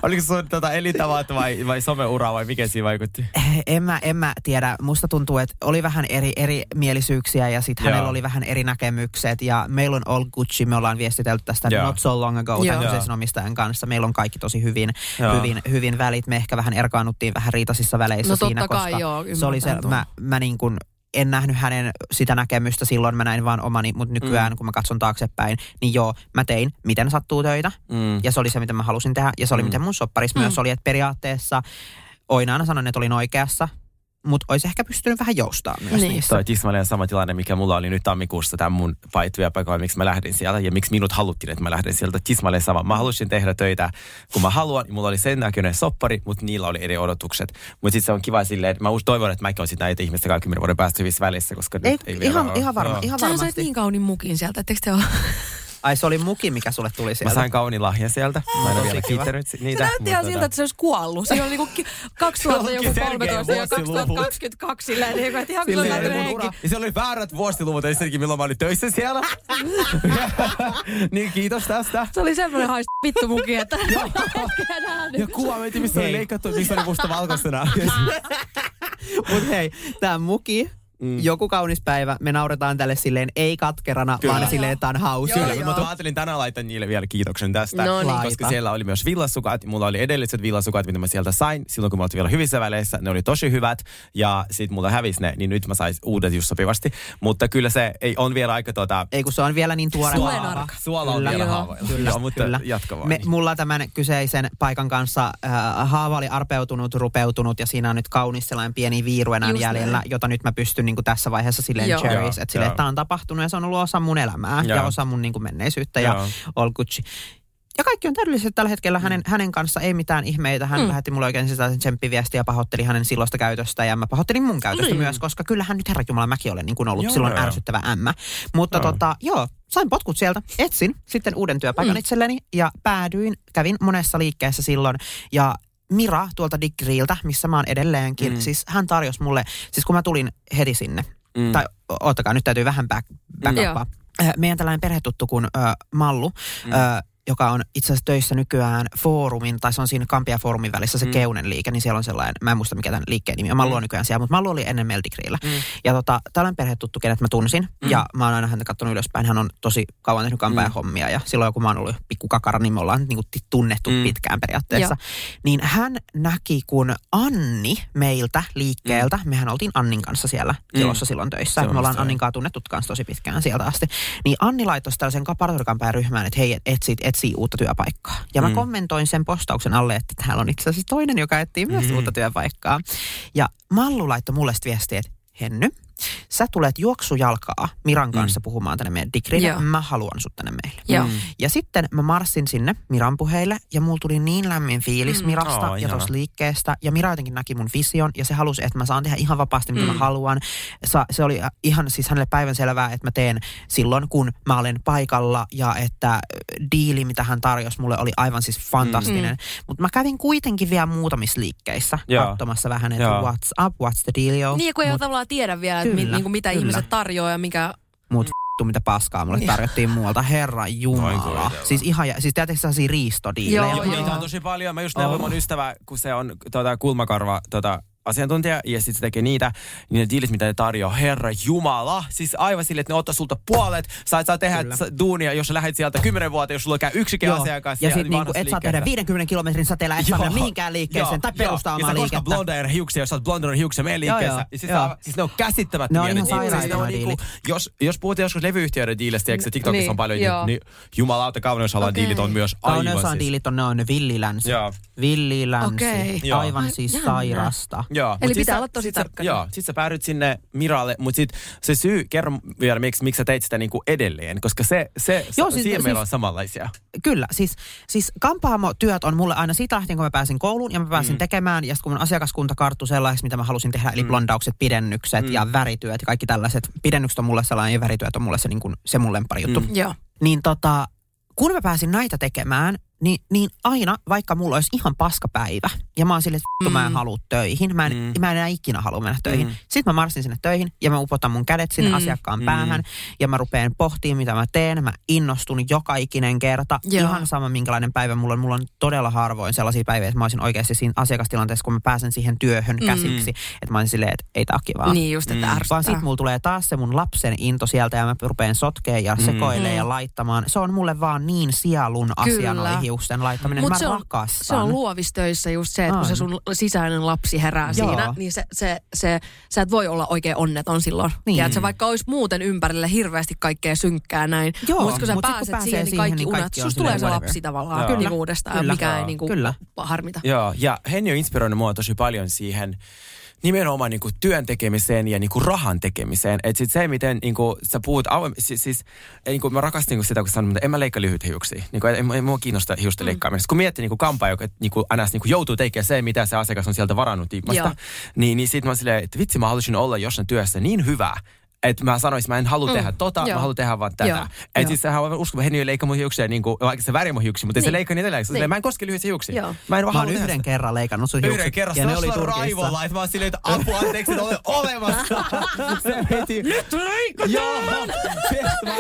Oliko se sun tota elintavat vai, vai someura vai mikä siinä vaikutti? En mä, en mä tiedä. Musta tuntuu, että oli vähän eri, eri mielisyyksiä ja sitten hänellä oli vähän eri näkemykset. Ja meillä on all Gucci, me ollaan viestitelty tästä Joo. not so long ago kyseisen omistajan kanssa. Meillä on kaikki tosi hyvin, Joo. hyvin, hyvin välit. Me ehkä vähän erkaannuttiin vähän riitaisissa väleissä No totta siinä, kai, koska joo, se oli se, mä, mä niin kuin en nähnyt hänen sitä näkemystä silloin, mä näin vaan omani, mutta nykyään mm. kun mä katson taaksepäin, niin joo, mä tein miten sattuu töitä. Mm. Ja se oli se, mitä mä halusin tehdä. Ja se oli, Mm. miten mun sopparis myös oli, että periaatteessa Oina aina sanon, että olin oikeassa, mutta olisi ehkä pystynyt vähän joustamaan myös Niin. niissä. Toi tismalleen sama tilanne, mikä mulla oli nyt tammikuussa tämän mun työpaikalla, miksi mä lähdin sieltä ja miksi minut haluttiin, että mä lähden sieltä. Tismalleen sama. Mä halusin tehdä töitä, kun mä haluan. Mulla oli sen näköinen soppari, mutta niillä oli eri odotukset. Mutta sitten se on kiva silleen, että mä toivon, että mäkin olen sitten näitä ihmistä 20 vuoden päästä hyvissä välissä, koska Ei, nyt ei vielä ihan, ole. ihan, varma, ihan varmasti. niin kaunin mukin sieltä, etteikö te ole? Ai se oli muki, mikä sulle tuli Mä sieltä. sain kauniin lahjan sieltä. Mä en ole vielä kiittänyt si- Se niitä. näytti ihan siltä, tota- että se olisi kuollut. Siinä oli niinku ki- 2000 joku Sergei 13 ja vuosiluvut. 2022 silleen, niinku, että ihan milloin näytyy mun henki. ura- Ja siellä oli väärät vuostiluvut ensinnäkin, milloin mä olin töissä siellä. niin kiitos tästä. Se oli semmoinen haist vittu muki, että. Ja kuva, mä tiedä, missä oli leikattu, missä oli musta valkoisena. Mut hei, tää muki mm. joku kaunis päivä me nauretaan tälle silleen ei katkerana, Kyllä. vaan silleen, että on hauska. Kyllä, joo. mutta mä ajattelin tänään laittaa niille vielä kiitoksen tästä, No niin. koska Laita. siellä oli myös villasukat. Mulla oli edelliset villasukat, mitä mä sieltä sain silloin, kun mä oltiin vielä hyvissä väleissä. Ne oli tosi hyvät ja sit mulla hävisi ne, niin nyt mä sais uudet just sopivasti. Mutta kyllä se ei on vielä aika tota... Ei kun se on vielä niin tuore Suola. haava. Suola on Kyllä. vielä Joo. haavoilla. Kyllä, Joo, mutta kyllä. jatka vaan. Me, mulla tämän kyseisen paikan kanssa äh, haava oli arpeutunut, rupeutunut ja siinä on nyt kaunis sellainen pieni viiru enää Just jäljellä, näin. jota nyt mä pystyn niin kuin tässä vaiheessa silleen Joo. cherries, Joo, että silleen, että tämä on tapahtunut ja se on ollut osa mun elämää ja Joo. osa mun niin kuin menneisyyttä Joo. ja all Gucci. Ja kaikki on täydellisesti tällä hetkellä hänen, hänen kanssa, ei mitään ihmeitä. Hän mm. lähetti mulle oikein sitä tsemppiviestiä ja pahoitteli hänen silloista käytöstä ja mä pahoittelin mun käytöstä Niin. myös, koska kyllähän nyt herranjumala mäkin olen niin kuin ollut Joo, silloin joo. ärsyttävä ämmä. Mutta Joo. tota, joo, sain potkut sieltä, etsin sitten uuden työpaikan mm. itselleni ja päädyin, kävin monessa liikkeessä silloin ja Mira tuolta Digriiltä, missä mä oon edelleenkin, mm. siis hän tarjosi mulle, siis kun mä tulin heti sinne, Mm. mm. tai oottakaa, nyt täytyy vähän back, backupaa. Äh, Meidän tällainen perhetuttu kuin ö, Mallu, mm. ö, joka on itse asiassa töissä nykyään foorumin, tai se on siinä Kampia foorumin välissä se mm. Keunen liike, niin siellä on sellainen, mä en muista mikä tämän liikkeen nimi on, Mallu on nykyään siellä, mutta Mallu oli ennen Meldigriillä. Mm. Ja tota, tällainen perhetuttu, kenet mä tunsin, mm. ja mä oon aina häntä katsonut ylöspäin, hän on tosi kauan tehnyt Kampia hommia, ja silloin kun mä oon ollut pikku kakara, niin me ollaan niin kuin tunnettu mm. pitkään periaatteessa. Niin hän näki, kun Anni meiltä liikkeeltä, mm. mehän oltiin Annin kanssa siellä tilossa silloin töissä, me ollaan Annin kanssa tunnettu kanssa tosi pitkään sieltä asti. Niin Anni laittoi tällaisen parturikampäin ryhmään, että hei, et etsit, etsii uutta työpaikkaa. Ja mä kommentoin sen postauksen alle, että täällä on itse asiassa toinen, joka etsii myös uutta työpaikkaa. Ja Mallu laittoi mulle viestiä, että Henny, sä tulet juoksujalkaa Miran kanssa puhumaan tänne meidän digrille. Joo. Mä haluan sut tänne meille. Joo. Ja sitten mä marssin sinne Miran puheille ja mulla tuli niin lämmin fiilis mm. Mirasta Oo, ja tuosta liikkeestä. Ja Mira jotenkin näki mun vision ja se halusi, että mä saan tehdä ihan vapaasti mitä mm. mä haluan. Sa, se oli ihan siis hänelle päivän selvää, että mä teen silloin, kun mä olen paikalla ja että äh, diili, mitä hän tarjosi mulle, oli aivan siis fantastinen. Mm. Mutta mä kävin kuitenkin vielä muutamissa liikkeissä Joo. katsomassa vähän, että Joo. what's up, what's the dealio. Niin, kun ei Mut- tavallaan tiedä vielä, että mi, niin kuin mitä kyllä. ihmiset tarjoaa ja mikä... Mut vittu, mitä paskaa mulle tarjottiin muualta. Herra Jumala. Siis ihan, siis tiedätkö sellaisia riistodiilejä? Joo, Ja joo. niitä on tosi paljon. Mä just neuvoin mun ystävä, kun se on tota, kulmakarva tota, asiantuntija, ja sitten se tekee niitä, niin ne diilit, mitä ne tarjoaa, herra jumala. Siis aivan silleen, että ne ottaa sulta puolet, sä et saa tehdä Kyllä. Duunia, jos sä lähdet sieltä kymmenen vuotta, jos sulla käy yksikin Joo. asiakas. Ja sitten niinku, et saa tehdä 50 kilometrin säteellä, et saa mennä mihinkään liikkeeseen tai perustaa joo. omaa ja sä liikettä. blondeer hiuksia, jos sä oot blondeer hiuksia meidän Joo, liikkeessä. joo. Ja siis, Joo. siis ne on käsittämättömiä. Ne on ihan nuo niinku, jos, jos puhutaan joskus levyyhtiöiden diilistä, tiedätkö, TikTokissa Niin, on paljon, joo. niin, niin jumalauta kauneusalan Okei. diilit on myös aivan Kauneusaan siis. diilit on, ne on villilänsi. Joo. Villilänsi. Joo. Aivan Ai, siis sairasta. Joo, Eli pitää sä- olla tosi tarkka. Joo, sit sä päädyt sinne Miralle, mutta sit se syy, kerro vielä, miksi, miksi sä teit sitä niinku edelleen, koska se, se Joo, siis- siis, siihen meillä siis- on samanlaisia. Kyllä, siis, siis kampaamotyöt on mulle aina siitä lähtien, kun mä pääsin kouluun ja mä pääsin mm. tekemään. Ja sitten kun mun asiakaskunta karttui sellaiseksi, mitä mä halusin tehdä, eli blondaukset, pidennykset mm. ja värityöt ja kaikki tällaiset. Pidennykset on mulle sellainen ja värityöt on mulle se, niin kuin, se mun lemppari juttu. Mm. Joo. Niin tota, kun mä pääsin näitä tekemään, niin, niin aina, vaikka mulla olisi ihan paskapäivä, ja mä oon silleen, että vittu, mä en halua töihin, mä en, mm. mä en enää ikinä halua mennä töihin. Mm. Sitten mä marssin sinne töihin, ja mä upotan mun kädet sinne mm. asiakkaan mm. päähän, ja mä rupean pohtimaan, mitä mä teen. Mä innostun joka ikinen kerta. Joo. Ihan sama, minkälainen päivä mulla on. Mulla on todella harvoin sellaisia päiviä, että mä olisin oikeasti siinä asiakastilanteessa, kun mä pääsen siihen työhön mm. käsiksi, että mä olisin silleen, että ei tää kivaa. Niin just, että mm. Vaan sit mulla tulee taas se mun lapsen into sieltä ja mä rupean sotkeen ja sekoilemaan Mm. ja laittamaan. Se on mulle vaan niin sielun asia Kyllä. Hiusten laittaminen. Mut mä se on, rakastan. se on luovistöissä just se, että kun se On. sun sisäinen lapsi herää Joo. siinä, niin se, se, se, sä et voi olla oikein onneton silloin. Niin. Ja että se vaikka olisi muuten ympärille hirveästi kaikkea synkkää näin, Joo, mutta kun sä mut sit kun pääset pääsee siihen, niin siihen, kaikki niin unet, kaikki on susta tulee se lapsi tavallaan Joo. nivuudesta, Kyllä. mikä ei Joo. niinku Kyllä. harmita. Joo, ja Henni on inspiroinut mua tosi paljon siihen nimenomaan niinku työn tekemiseen ja niinku rahan tekemiseen. Että sit se, miten niinku, sä puhut avoim... Siis, siis niinku, mä rakastin niinku sitä, kun sanoin, että en mä leikkaa lyhyitä hiuksia. Niinku, ei, ei mua kiinnosta hiusten. Mm. Kun miettii niinku kampaa, joka niinku, aina niinku, joutuu tekemään se, mitä se asiakas on sieltä varannut tiimasta, niin, niin sit mä silleen, että vitsi mä haluaisin olla jossain työssä niin hyvä, että mä sanoisin, mä en halua Mm. tehdä tota, Joo. mä haluan tehdä vaan tätä. Että siis sehän on uskova, Henni ei leikkaa mun hiuksia, niin kuin, vaikka se väri mun hiuksia, mutta ei se Niin. leikkaa niitä edelleen. Niin. Mä en koske lyhyitä hiuksia. Joo. Mä en vaan Mä oon yhden kerran leikannut sun hiukset. Yhden kerran. Ja se oli raivolla, että mä oon silleen, että apua, anteeksi, että olen olemassa. se veti. Nyt leikataan! Joo, mä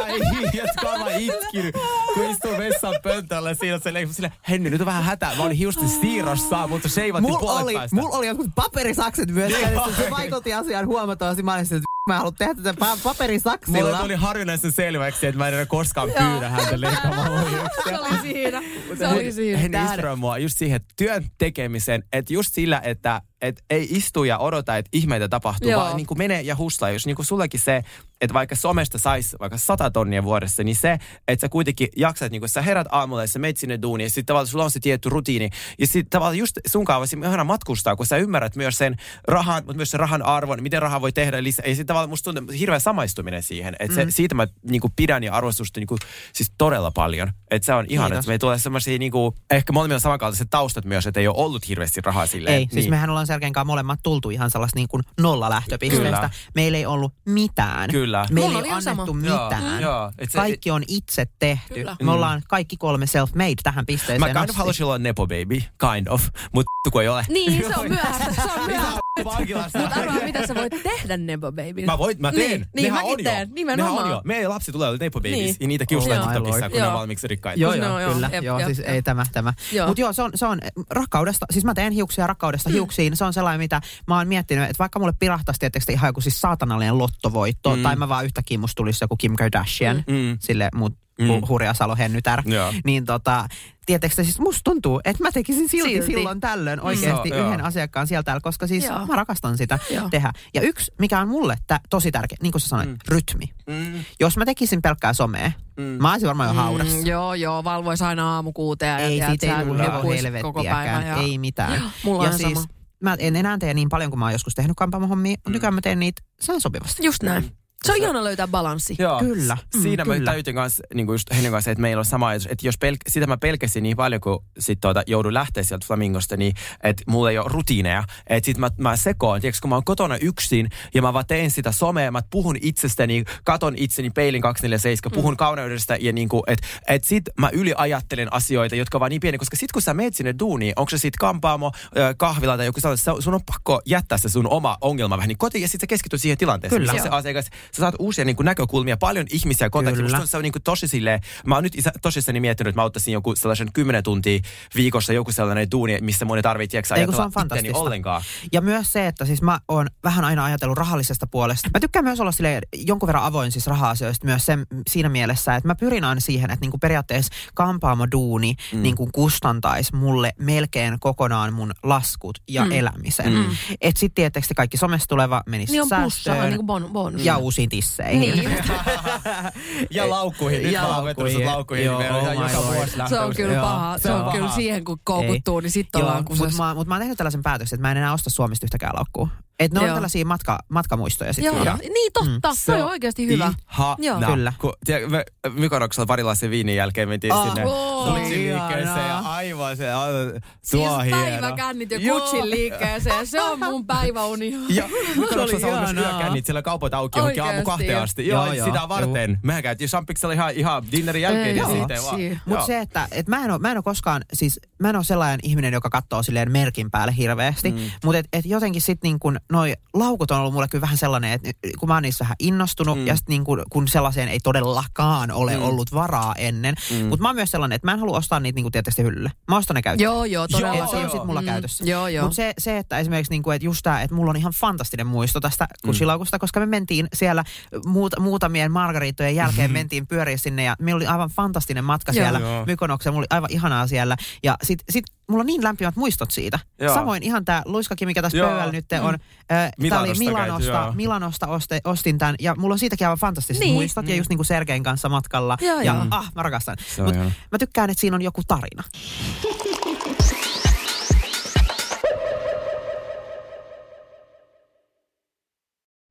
jatkaa mä itkinyt, kun istuu vessan pöntöllä ja siinä se leikko. Silleen, Henni, nyt on vähän hätä. Mä olin hiusten siirrossa, mutta sheivattiin Mulla puolet oli, päästä. mulla oli jotkut paperisakset myös. Se vaikutti asiaan huomattavasti. Mä olin että mä haluan tehdä tätä pa- Mulle paperisaksilla. tuli harvinaisen selväksi, että mä en enää koskaan pyydä häntä leikkaamaan ohjuksia. Se oli siinä. Se oli siinä. Hän mua just siihen työn tekemiseen, että just sillä, että et ei istu ja odota, että ihmeitä tapahtuu, Joo. vaan niin kuin menee ja hustaa. Jos niin kuin sullekin se, että vaikka somesta saisi vaikka 100 tonnia vuodessa, niin se, että sä kuitenkin jaksat, niin kuin sä herät aamulla ja sä meet sinne duuniin, ja sitten tavallaan sulla on se tietty rutiini. Ja sitten tavallaan just sun kaavasi ihana matkustaa, kun sä ymmärrät myös sen rahan, mutta myös sen rahan arvon, miten raha voi tehdä lisää. Ja sitten tavallaan musta tuntuu hirveä samaistuminen siihen. Että se, siitä mä niin kuin pidän ja arvostusta niin kuin, siis todella paljon. Että se on ihan, että me tulee semmoisia niin kuin, ehkä molemmilla samankaltaiset taustat myös, että ei ole ollut hirveästi rahaa silleen. Ei, siis mehän ollaan Sergeen kanssa molemmat tultu ihan sellaista niin kuin nolla lähtöpisteestä. Kyllä. Meillä ei ollut mitään. Kyllä. Meillä ei annettu sama. mitään. Joo, joo. Et se- Kaikki on itse tehty. Kyllä. Me ollaan kaikki kolme self-made tähän pisteeseen Mä kind of asti. haluaisin olla nepo baby, kind of, mutta kun ei ole. Niin, se on myöhäistä. Se on myöhäistä. Vankilasta. Mutta arvaa, mitä sä voit tehdä Nebo Baby. Mä, voin, mä teen. Niin, niin Nehän mäkin on teen. Jo. Nimenomaan. Nehän on jo. Meidän lapsi tulee olla nepo babies. Niin. Ja niitä kiusataan. TikTokissa, kun ne on valmiiksi rikkaita. Joo, joo, joo, kyllä. jep, joo, jep, siis jep. ei tämä, tämä. Mutta joo, se on, se on rakkaudesta, siis mä teen hiuksia rakkaudesta Hmm. hiuksiin. Se on sellainen, mitä mä oon miettinyt, että vaikka mulle pirahtaisi tietysti ihan joku siis saatanallinen lottovoitto, Mm. tai mä vaan yhtäkkiä musta tulisi joku Kim Kardashian, Mm. sille mut Mm. mm. hurja Salo Hennytär, niin tota, tietysti siis musta tuntuu, että mä tekisin silti, Silti. silloin tällöin oikeasti joo. yhden asiakkaan sieltä täällä, koska siis Joo. mä rakastan sitä Joo. tehdä. Ja yksi, mikä on mulle tä, tosi tärkeä, niin kuin sä sanoit, Mm. rytmi. Mm. Jos mä tekisin pelkkää somea, Mm. mä olisin varmaan jo haudassa. Mm, joo, joo, valvois aina aamu kuuteen. Ei ja siitä tiedät, ei nukkuis koko päivän. helvettiäkään, Ja... ei mitään. Joo, mulla ja on siis, sama. mä en enää tee niin paljon kuin mä oon joskus tehnyt kampaamohommia, mutta nykyään mä teen niitä sään sopivasti. Just näin. Se on ihana löytää balanssi. Joo. Kyllä. S- Siinä Mm, mä kyllä. täytin kanssa, niin kuin just Hennin kanssa, että meillä on sama ajatus, että jos pelk- sitä mä pelkäsin niin paljon, kun sit tuota, joudun lähteä sieltä Flamingosta, niin että mulla ei ole rutiineja. Että sit mä, mä sekoon, tiedätkö, kun mä oon kotona yksin ja mä vaan teen sitä somea, mä puhun itsestäni, katon itseni peilin 247, puhun Mm. kauneudesta ja niin kuin, että et sit mä yliajattelen asioita, jotka vaan niin pieni, koska sit kun sä meet sinne duuniin, onko se sit kampaamo, kahvila tai joku sellainen, sun on pakko jättää se sun oma ongelma vähän niin kotiin ja sit sä keskityt siihen tilanteeseen. Kyllä. se asiakas, sä saat uusia niin kuin näkökulmia, paljon ihmisiä kontakteja. Kyllä. Musta se on niin kuin tosi silleen, mä oon nyt isä, tosissani miettinyt, että mä ottaisin joku sellaisen 10 tuntia viikossa joku sellainen duuni, missä mun ei tarvitse on ajatella fantastista. ollenkaan. Ja myös se, että siis mä oon vähän aina ajatellut rahallisesta puolesta. Mä tykkään myös olla sille jonkun verran avoin siis raha-asioista myös sen, siinä mielessä, että mä pyrin aina siihen, että niinku periaatteessa kampaamoduuni mm. niinku kustantaisi mulle melkein kokonaan mun laskut ja mm. elämisen. Mm. Että sitten tietysti kaikki somesta tuleva menisi Niin on plussa, säästöön niin kuin bon, bonus. ja tisseihin. Niin. Ja laukkuihin. Nyt Ja mä laukkuihin. laukkuihin. Joo, meillä on oh ihan my joka vuosi Se on kyllä paha. Se se on kyllä siihen, kun koukuttuu, niin sitten ollaan mutta mä, mut mä oon tehnyt tällaisen päätöksen, että mä en enää osta Suomesta yhtäkään laukkua. Että ne on Joo. tällaisia matka, matkamuistoja sitten. Joo, Joo. niin totta. Se Toi on on oikeasti hyvä. Ihana. Joo. Kyllä. Kun, tiedä, me Mykonoksella parilaisen viinin jälkeen mentiin Ah, sinne oo, Gucci-liikkeeseen ja aivan se, a, Siis tuo hieno. päiväkännit Joo. Gucciin liikkeeseen. Se on mun päiväuni. Ja Mykonoksella on myös yökännit, siellä kaupat auki johonkin aamu kahteen asti. Joo, Joo, joo. sitä varten. Mehän käytiin Champiksella ihan, ihan dinnerin jälkeen Ei ja siitä vaan. Mutta Joo. se, että et mä, en oo, mä en oo koskaan, siis mä en oo sellainen ihminen, joka katsoo silleen merkin päälle hirveästi. Mm. Mutta et, et jotenkin sit niin kun noi laukut on ollut mulle kyllä vähän sellainen, että kun mä oon niissä vähän innostunut mm. ja sit niin kun, kun sellaiseen ei todellakaan ole mm. ollut varaa ennen. Mm. Mutta mä oon myös sellainen, että mä en halua ostaa niitä niin kuin tietysti hyllylle. Mä ostan ne käyttöön. Joo, joo, todella. Et se on joo. sit mulla Mm, käytössä. Joo, joo. Mutta se, se, että esimerkiksi niinku, että just tää, että mulla on ihan fantastinen muisto tästä Mm. Gucci-laukusta, koska me mentiin siellä muut, muutamien margaritojen jälkeen mentiin pyöriä sinne ja meillä oli aivan fantastinen matka Joo. siellä Joo. Mykonoksella. Mulla oli aivan ihanaa siellä ja sit, sit mulla on niin lämpimät muistot siitä. Joo. Samoin ihan tämä luiskaki, mikä tässä Joo. pöydällä nyt on. Äh, tää oli Milanosta Milanosta, käyty, joo. Milanosta oste, ostin tämän ja mulla on siitäkin aivan fantastiset Niin. muistot ja just niin kuin Sergein kanssa matkalla. Joo, ja joo. ah, mä rakastan. Se on Mut ihana. mä tykkään, että siinä on joku tarina.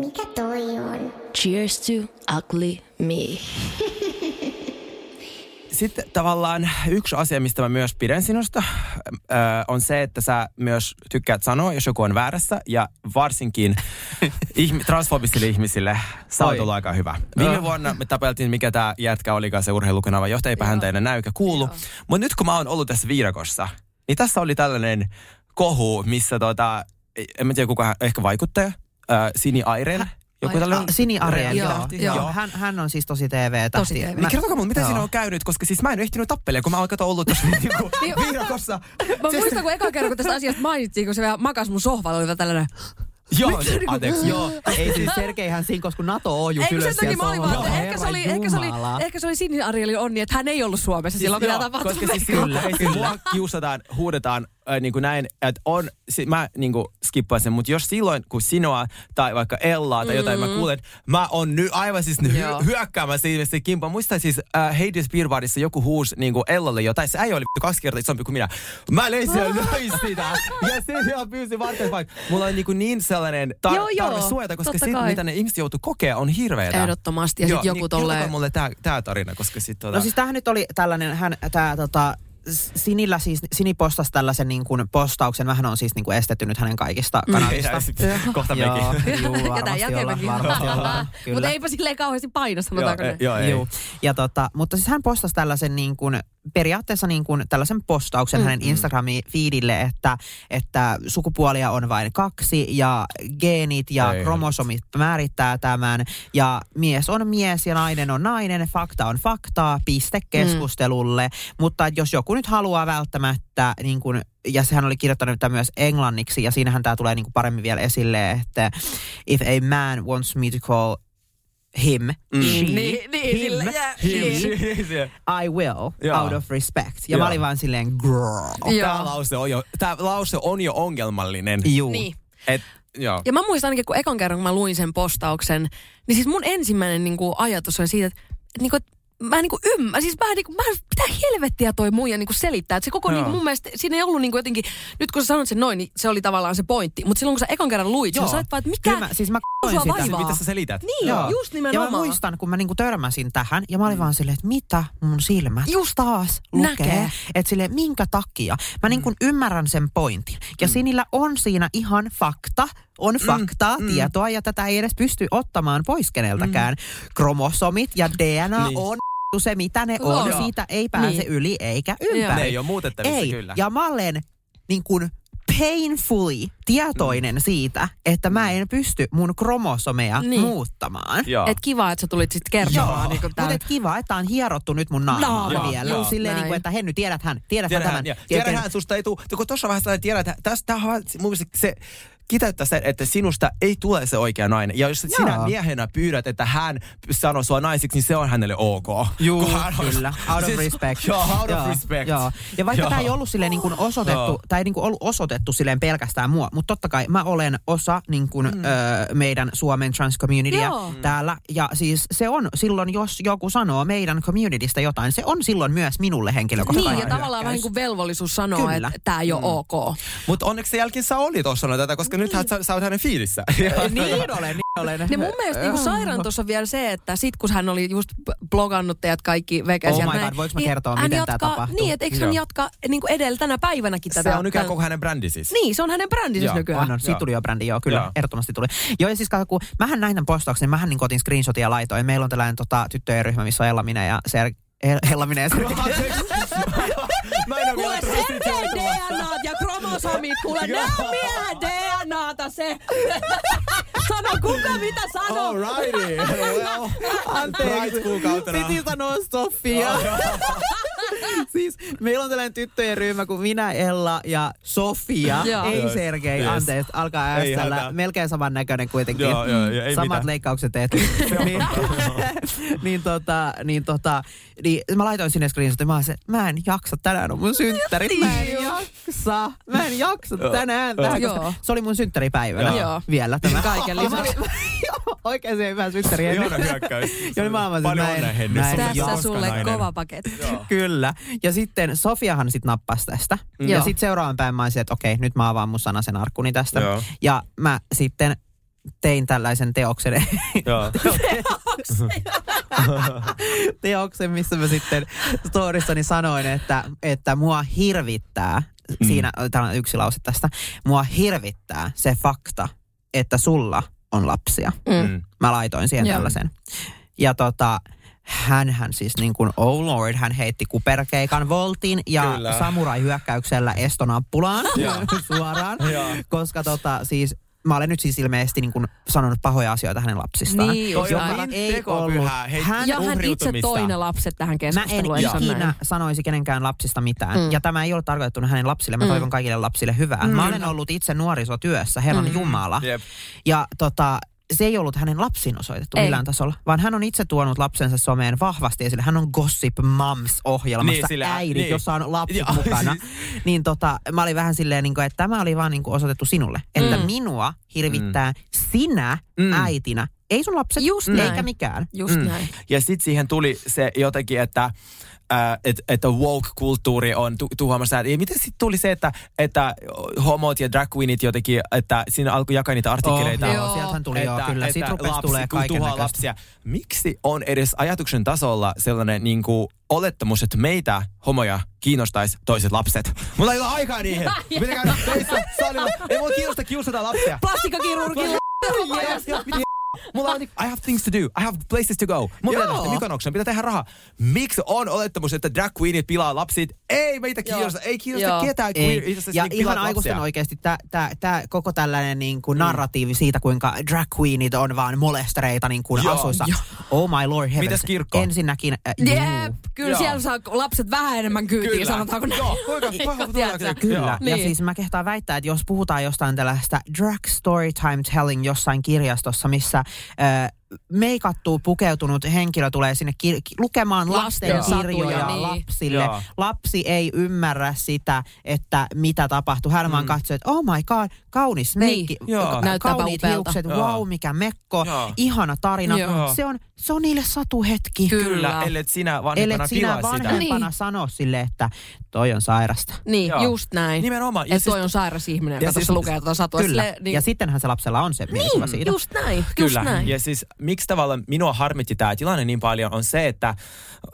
Mikä toi on? Cheers to ugly me. sitten tavallaan yksi asia, mistä mä myös pidän sinusta, on se, että sä myös tykkäät sanoa, jos joku on väärässä. Ja varsinkin ihmi, transfobisille ihmisille sä oot ollut aika hyvä. Viime vuonna me tapeltiin, mikä tämä jätkä olikaan se urheilukanava johtaja, eipä häntä enää näy eikä kuulu. Mutta nyt kun mä oon ollut tässä viirakossa, niin tässä oli tällainen kohu, missä tota, en mä tiedä kuka, ehkä vaikuttaja, ö, Sini Airen. Joku Ai, tällainen... Ah, Sini Ariel, Joo, joo. joo. joo. Hän, hän on siis tosi TV-tähti. Tosi TV. Niin kertokaa mulle, mitä Joo. siinä on käynyt, koska siis mä en ehtinyt tappelemaan, kun mä oon kato ollut tuossa niinku viirakossa. Mä muistan, kun eka kerran, kun tästä asiasta mainittiin, kun se vielä makas mun sohvalla, oli vielä tällainen, Joo, anteeksi. Joo, ei siis Sergeihän siinä, koska NATO ojus Eikö sen ylös takia siellä mä olin vaan, sohvalla. että ehkä se oli, ehkä se oli, ehkä se oli Sini Arielin onni, että hän ei ollut Suomessa silloin, mitä Joo, tapahtui. Koska siis kyllä, kyllä. mua kiusataan, huudetaan äh, niin kuin näin, että on, si, mä niin kuin skippaan sen, mutta jos silloin, kun sinua tai vaikka Ellaa tai jotain, mä kuulen, että mä oon nyt aivan siis Mm. Hy- hyökkäämässä ihmisten kimpaan. Muistan siis äh, Hades Beer Barissa joku huusi niin kuin Ellalle jotain, se äijä oli kaksi kertaa isompi kuin minä. Mä löin siellä sitä. Ja se vielä pyysi varten vaikka. Mulla on niin, kuin niin sellainen tar- Joo, joo, tarve suojata, koska totta sit, kai. mitä ne ihmiset joutuu kokea, on hirveetä. Ehdottomasti. Ja sitten joku niin, tolleen... mulle tää, tää tarina, koska sit tota... No siis tämähän nyt oli tällainen, hän, tää tota, Sinillä siis, Sini postasi tällaisen niin kuin postauksen, vähän on siis niin kuin estetty nyt hänen kaikista kanavista. Kohta Joo, mekin. juu, tää varmasti jälkeenpäinkin. ollaan, varmasti ollaan, kyllä. Mutta eipä silleen kauheasti paino, sanotaanko Joo, ne. joo, ei. Juu. Ja tota, mutta siis hän postasi tällaisen niin kuin, periaatteessa niin kuin tällaisen postauksen mm, hänen Instagramin feedille, että, että sukupuolia on vain kaksi ja geenit ja Ei. kromosomit määrittää tämän. Ja mies on mies ja nainen on nainen, fakta on faktaa, piste keskustelulle. Mutta jos joku nyt haluaa välttämättä niin kuin ja sehän oli kirjoittanut tämän myös englanniksi, ja siinähän tämä tulee niin kuin paremmin vielä esille, että if a man wants me to call him, Mm. she, Niin, niin, him, sillä- jää- he, Niin. I will, Joo. out of respect. Ja Joo. mä olin vaan silleen. Joo. Tämä lause on jo, tää lause on jo ongelmallinen. Juu. Niin. Et, joo. Ja mä muistan ainakin, kun ekan kerran kun mä luin sen postauksen, niin siis mun ensimmäinen niin kuin, ajatus oli siitä, että, että, niin kuin, että mä en niin kuin ymmärrän, siis mä, niin kuin, mä mitä helvettiä toi muija niin kuin selittää. Että se koko Joo. niin kuin, mun mielestä, siinä ei ollut niin kuin jotenkin, nyt kun sä sanot sen noin, niin se oli tavallaan se pointti. Mutta silloin kun sä ekan kerran luit, Joo. sä olet vaan, että mikä, Kyllä mä, siis mä sua sitä. vaivaa? Mitä sä selität? Niin, Joo. just Ja nimenomaan. mä muistan, kun mä niinku törmäsin tähän, ja mä olin vaan silleen, että mitä mun silmät Just taas lukee. näkee. Että silleen, minkä takia? Mä niinku ymmärrän sen pointin. Ja Sinillä on siinä ihan fakta, on faktaa, tietoa, ja tätä ei edes pysty ottamaan pois keneltäkään. Kromosomit ja DNA Niin. on se, mitä ne On. on. Joo. Siitä ei pääse Niin. yli eikä ympäri. Ne ei ole muutettavissa Ei. kyllä. Ja mä olen niin kuin painfully tietoinen mm. siitä, että mä en pysty mun kromosomeja Niin. muuttamaan. Joo. Et kiva, että sä tulit sitten kertomaan. Niin kuin Mutta et kiva, että on hierottu nyt mun naamaa Naama, vielä. joo. Silleen, niin kuin, että Henny, tiedäthän, tiedäthän tämän. Tiedähän, ja, tiedähän susta ei tule, kun tuossa vaiheessa tiedät, että tästä mun mielestä se kiteyttää sen, että sinusta ei tule se oikea nainen. Ja jos Joo. sinä miehenä pyydät, että hän sanoo sua naisiksi, niin se on hänelle ok. Juu, Kun hän on- kyllä. Out of Siis- respect. Joo, out of respect. Joo. Ja vaikka Joo. tämä ei ollut silleen niin kuin osoitettu, Joo. tai ei niin kuin ollut osoitettu silleen pelkästään mua, mutta totta kai mä olen osa niin kuin, mm. ö, meidän Suomen trans communitya Joo. täällä. Ja siis se on silloin, jos joku sanoo meidän communitystä jotain, se on silloin myös minulle henkilökohtaisesti. Niin, ja tavallaan vähän niin kuin velvollisuus sanoa, Kyllä. että tämä ei ole ok. Mutta onneksi sen jälkeen sä olit tuossa tätä, koska. Nythän sä, sä oot hänen fiilissä. niin olen, niin olen. Ne mun mielestä niinku sairaan tuossa vielä se, että sit kun hän oli just blogannut teidät kaikki vekes Oh ja my näin, God, voinko mä niin kertoa, hän miten tää jatkaa- tapahtuu? Niin, että eikö hän jatka niinku edellä tänä päivänäkin tätä? se on nykyään koko hänen brändi siis. Niin, se on hänen brändinsä Joo, nykyään. On, on. Siitä tuli jo brändi, joo, kyllä, Joo. ehdottomasti tuli. Joo, ja siis kun mähän näin tämän postauksen, niin mähän niin otin screenshotia ja laitoin. Meillä on tällainen tota, tyttöjen ryhmä, missä on Ella, minä ja Ser... El- Ella, minä ja Sergei. Mä en ole vielä Kuule, joutumaan. DNAt ja kromosomit, kuule, ne on miehen DNAta se. Sano kuka mitä sanoo. Alrighty. Well, Anteeksi, piti sanoa Sofia. siis meillä on tällainen tyttöjen ryhmä kuin minä, Ella ja Sofia. Joo. Ei. Sergei, Yes. anteeksi, alkaa äästellä. Melkein saman näköinen kuitenkin. Joo, joo, joo, ei Samat mitään. leikkaukset tehty. niin, niin, tota, niin, tota, niin mä laitoin sinne screenshotin, mä se, mä en jaksa, tänään on mun synttärit, mä en jaksa, mä en jaksa tänään. Tähän, Joo. koska se oli mun synttäripäivänä Joo. vielä tämä. Kaiken Ja mä lisäksi. oikein se hyvä synttäri. Hyökkäys. Joo, niin mä olin, Paljon mä en- onnea, Henny. Tässä sulle kova paketti. Kyllä. Ja sitten Sofiahan sitten nappasi tästä. Joo. Ja sitten seuraavan päivän mä olisin, että okei, nyt mä avaan mun sanasen arkkuni tästä. Joo. Ja mä sitten tein tällaisen teoksen. Joo. teoksen, missä mä sitten storissani sanoin, että, että mua hirvittää, Mm. siinä, täällä on yksi lause tästä, mua hirvittää se fakta, että sulla on lapsia. Mm. Mä laitoin siihen Joo. tällaisen. Ja tota, hänhän siis niin kuin, oh lord, hän heitti kuperkeikan voltin ja Kyllä. samurai-hyökkäyksellä estonappulaan suoraan. Joo. koska tota siis, mä olen nyt siis ilmeisesti niin kuin sanonut pahoja asioita hänen lapsistaan. Niin, Toi on niin tekopyhää. Hei, Hän Ja hän itse uhriutumista. toi ne lapset tähän Mä en keskusteluun. se ole ikinä näin? sanoisi kenenkään lapsista mitään. Mm. Mm. Ja tämä ei ole tarkoitettu hänen lapsille. Mä Mm. toivon kaikille lapsille hyvää. Mm. Mä olen ollut itse nuorisotyössä, Herran Mm. Jumala. Jep. Ja tota, se ei ollut hänen lapsiin osoitettu Ei. millään tasolla, vaan hän on itse tuonut lapsensa someen vahvasti esille. Hän on Gossip Moms-ohjelmassa Niin, sillä- äidit, niin. jossa on lapset Joo, mukana. siis- Niin tota, mä olin vähän silleen, niin kuin, että tämä oli vaan niin kuin osoitettu sinulle. Että Mm. minua hirvittää sinä Mm. äitinä. Ei sun lapset, Just eikä näin. mikään. Just Mm. näin. Ja sitten siihen tuli se jotenkin, että äh, et, että woke-kulttuuri on tu- tuhoamassa. Ja miten sitten tuli se, että, että homot ja drag queenit jotenkin, että siinä alkoi jakaa niitä artikkeleita. Oh, Joo. sieltähän tuli joo, kyllä. Siitä rupesi lapsi, tulee kaiken lapsia. Miksi on edes ajatuksen tasolla sellainen niin kuin, olettamus, että meitä homoja kiinnostaisi toiset lapset? Mulla ei ole aikaa niihin. Käydä töissä salilla. Ei mua kiinnosta kiusata lapsia. Plastikakirurgilla. Mulla on, I have things to do. I have places to go. Mulla pitää Joo. lähteä Mykonoksen, pitää tehdä rahaa. Miksi on olettamus, että drag queenit pilaa lapsit? Ei meitä kiinnosta, ei kiinnosta Joo. ketään. Ei. queer- Ja niin ihan aikuisten oikeasti tämä koko tällainen niin kuin narratiivi siitä, kuinka drag queenit on vaan molestereita niin kuin Joo. asuissa. Oh my lord heavens. Mitäs kirkko? Ensinnäkin, äh, Jep, kyllä Joo. siellä saa lapset vähän enemmän kyytiä, Kyllä. sanotaanko näin. Joo, kuinka- tullaanko- Kyllä, Joo. ja Niin. siis mä kehtaan väittää, että jos puhutaan jostain tällaista drag story time telling jossain kirjastossa, missä äh, meikattu, pukeutunut henkilö tulee sinne kir- ki- lukemaan lasten Lasten kirjoja satuja, niin. lapsille. Joo. Lapsi ei ymmärrä sitä, että mitä tapahtuu. Hän vaan katsoo, että oh my god, kaunis meikki, Niin. Joo. ka- Näyttääpä kauniit hiukset, Joo. wow, mikä mekko, Joo. ihana tarina. Joo. Se on, se on niille satuhetki. Kyllä. Kyllä, ellet sinä vanhempana Ellet sinä pilaa sitä. vanhempana Niin. sano sille, että toi on sairasta. Niin, Joo. just näin. Nimenomaan. Ja Että siis- toi on sairas ihminen, ja joka siis- lukee tuota satua. Kyllä. Silleen, niin, Ja sittenhän se lapsella on se mielikuva niin, siitä. just näin, just Kyllä. näin. Ja siis miksi tavallaan minua harmitti tämä tilanne niin paljon on se, että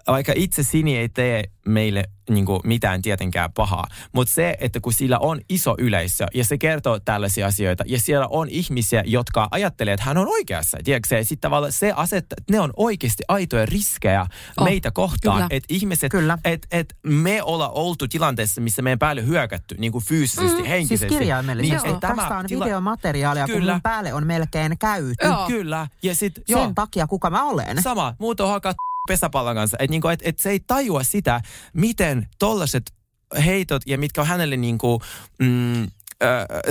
vaikka itse Sini ei tee meille niin kuin mitään tietenkään pahaa, mutta se, että kun sillä on iso yleisö ja se kertoo tällaisia asioita ja siellä on ihmisiä, jotka ajattelee, että hän on oikeassa, tiedätkö sitten tavallaan se asettaa, että ne on oikeasti aitoja riskejä Oh, meitä kohtaan, että ihmiset, että et me olla oltu tilanteessa, missä meidän päälle hyökätty niin kuin fyysisesti, Mm, henkisesti. Siis kirjaimellisesti. Niin, että Tästä on tila- videomateriaalia, kun Kyllä. mun päälle on melkein käyty. Joo. Kyllä. Ja sit, Sen takia, kuka mä olen. Sama, muut on hakaa pesäpallon kanssa. Että niinku, et, et se ei tajua sitä, miten tollaset heitot ja mitkä on hänelle niinku, mm,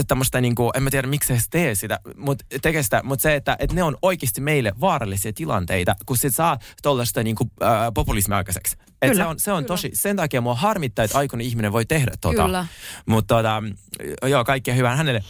tämmöistä niinku, en mä tiedä miksi se tee sitä, mut tekee sitä, mutta se, että et ne on oikeasti meille vaarallisia tilanteita, kun sit saa tollaista niinku, ö, populismia aikaiseksi. Et Kyllä. se on, se on tosi, sen takia mua harmittaa, että aikuinen ihminen voi tehdä tota. Kyllä. Mutta tota, joo, kaikkea hyvää hänelle.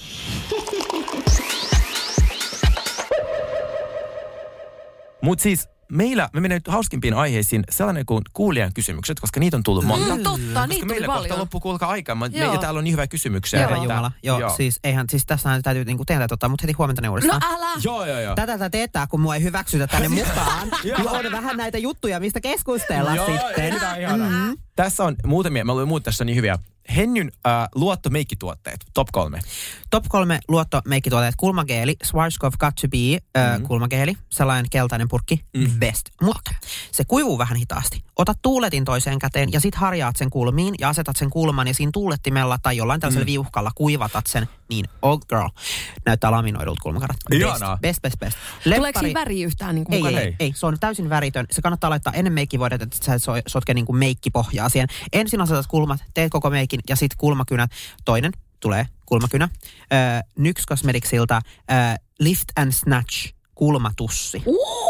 Mutta siis meillä, me menemme nyt hauskimpiin aiheisiin, sellainen kuin kuulijan kysymykset, koska niitä on tullut monta. Mm, totta, Koska niitä tuli meillä kohta paljon. loppuu kuulkaa aikaa, mutta Joo. me, ja täällä on niin hyviä kysymyksiä. Että- Jumala. Joo, joo. Siis, eihän, siis tässä täytyy niinku tehdä tota, mutta heti huomenta ne No uudestaan. älä! Joo, joo, joo. Tätä tätä teettää, kun mua ei hyväksytä tänne mukaan. niin on vähän näitä juttuja, mistä keskustella Joo, sitten. mitään ihanaa. Tässä on muutamia, mä luin muut tässä on niin hyviä. Hennyn äh, luottomeikkituotteet, top kolme. Top kolme luottomeikkituotteet. Kulmageeli, Schwarzkopf Got to Be, äh, Mhm. kulmageeli, sellainen keltainen purkki, best. Mutta se kuivuu vähän hitaasti. Ota tuuletin toiseen käteen ja sit harjaat sen kulmiin ja asetat sen kulman ja siinä tuulettimella tai jollain tällaisella Mhm. viuhkalla kuivatat sen. Niin, oh girl, näyttää laminoidulta kulmakarat. Best, best, best, best. Tuleeko siinä väriä yhtään niin Ei, mukana? ei, ei, se on täysin väritön. Se kannattaa laittaa ennen meikkivoidet, että sä et so- sotke niinku meikkipohjaa siihen. Ensin asetat kulmat, teet koko meikin ja sitten kulmakynät. Toinen tulee kulmakynä. Äh, Nyx Cosmeticsilta Lift and Snatch kulmatussi.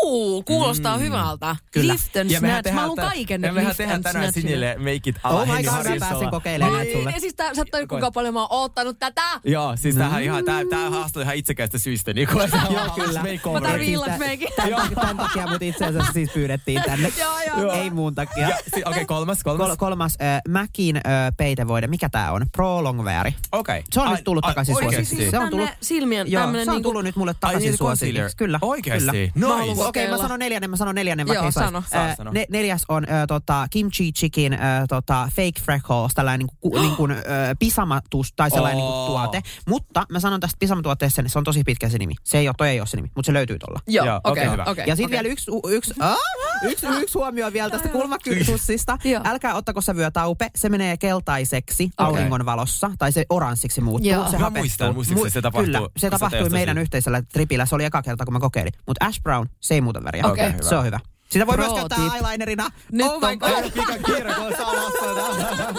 Uu, kuulostaa Mm. hyvältä. Kyllä. Lift and snatch. Mä haluan kaiken ja mehän lift tehdään tänään. Sinille meikit alla Oh my god, mä pääsen kokeilemaan näitä sulle. Niin, ja siis tää, sä et tajua, kuinka paljon mä oon oottanut tätä. Joo, siis tämähän ihan, tää, tää haastaa ihan itsekäistä syistä. Niin kuin, Joo, kyllä. Mä tarvin illasmeikin. Tämän, tämän takia mut itse asiassa siis pyydettiin tänne. Joo, joo. Ei muun takia. Ja, Okei, kolmas, kolmas. Kol- kolmas, Mäkin peitevoide. Mikä tää on? Pro Longwear. Okei. Se on nyt tullut ai, takaisin oikeesti? suosikiksi. Se on Tänne tullut silmien Joo, tämmönen se on niinku... tullut nyt mulle takaisin niin, concealer. suosikiksi. Kyllä. Oikeesti? Nice. Okei, kokeilla mä sanon neljännen, mä sanon neljännen, Joo, sano. Saa Ö, sanoa. ne, neljäs on ö, tota, kimchi chicken, ö, tota, fake freckles, tällainen niin kuin, niin kuin, ö, pisamatus tai sellainen niin Oo. kuin, tuote. Mutta mä sanon tästä pisamatuotteesta, niin se on tosi pitkä se nimi. Se ei ole, toi ei ole se nimi, mutta se löytyy tuolla. Joo, Joo, okei, okei, hyvä. okei. Ja sitten okei. vielä yksi, yksi, ah, yksi, yksi huomio vielä tästä kulmakytussista. Älkää ottako sävyä taupe. Se menee keltaiseksi auringon valossa, tai se oranssiksi muuttuu. Joo. Se Mä muistan, muistaakseni se tapahtui, Kyllä, se tapahtui meidän yhteisellä tripillä. Se oli eka kerta, kun mä kokeilin. Mutta Ash Brown, se ei muuta väriä. Okei. Okei, hyvä. Se on hyvä. Sitä voi Pro myös käyttää tip. eyelinerina. Nyt oh my on- god. Pika kiire, kun on.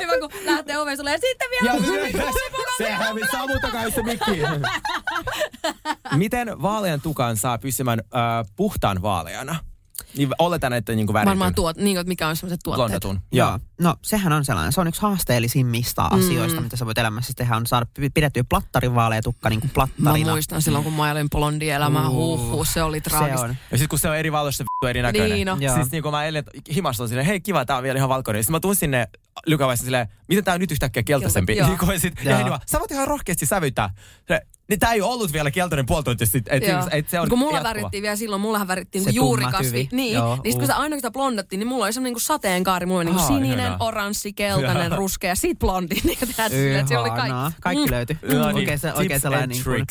Hyvä, kun lähtee oveen sulle ja sitten vielä. Ja sehän me sammuttakaa se mikki. Miten vaalean tukan saa pysymään äh, puhtaan vaaleana? Niin oletan, että niinku värityn. Varmaan tuot, niin kuin, että mikä on sellaiset tuotteet. blondatun. Joo. No sehän on sellainen, se on yksi haasteellisimmista Mm. asioista, mitä sä voit elämässä tehdä, on saada pi- pidettyä plattarin vaalea tukka niin kuin Mä plattarina. muistan silloin, kun mä elin blondi elämää. Huhhuh, se oli se traagista. on. Ja sitten kun se on eri valossa vittu eri näköinen. Niin on. Joo. Siis niin kun mä elin himassa on silleen, hei kiva, tää on vielä ihan valkoinen. Sitten mä tuun sinne lykavaissa silleen, miten tää on nyt yhtäkkiä keltaisempi. Joo. Niin kun sit, ja Joo. Heini vaan, sä voit ihan rohkeasti sävyttää. Se, niin tää ei ole ollut vielä keltainen puolitoista, et, et, se on Mut kun mulla jatkuva. värittiin vielä silloin, mullahan värittiin Se niin tumma juurikasvi. tyvi. Niin, Joo, niin sit kun uh. se aina kun sitä blondattiin, niin mulla oli semmonen niin sateenkaari. Mulla oli niin sininen, ihanaa. oranssi, keltainen, ruskea, sit blondi. Niin että se oli Ihanaa. kaikki. Kaikki Mm. löytyi. Niin, Oikein, se, oikein tips sellainen niin kuin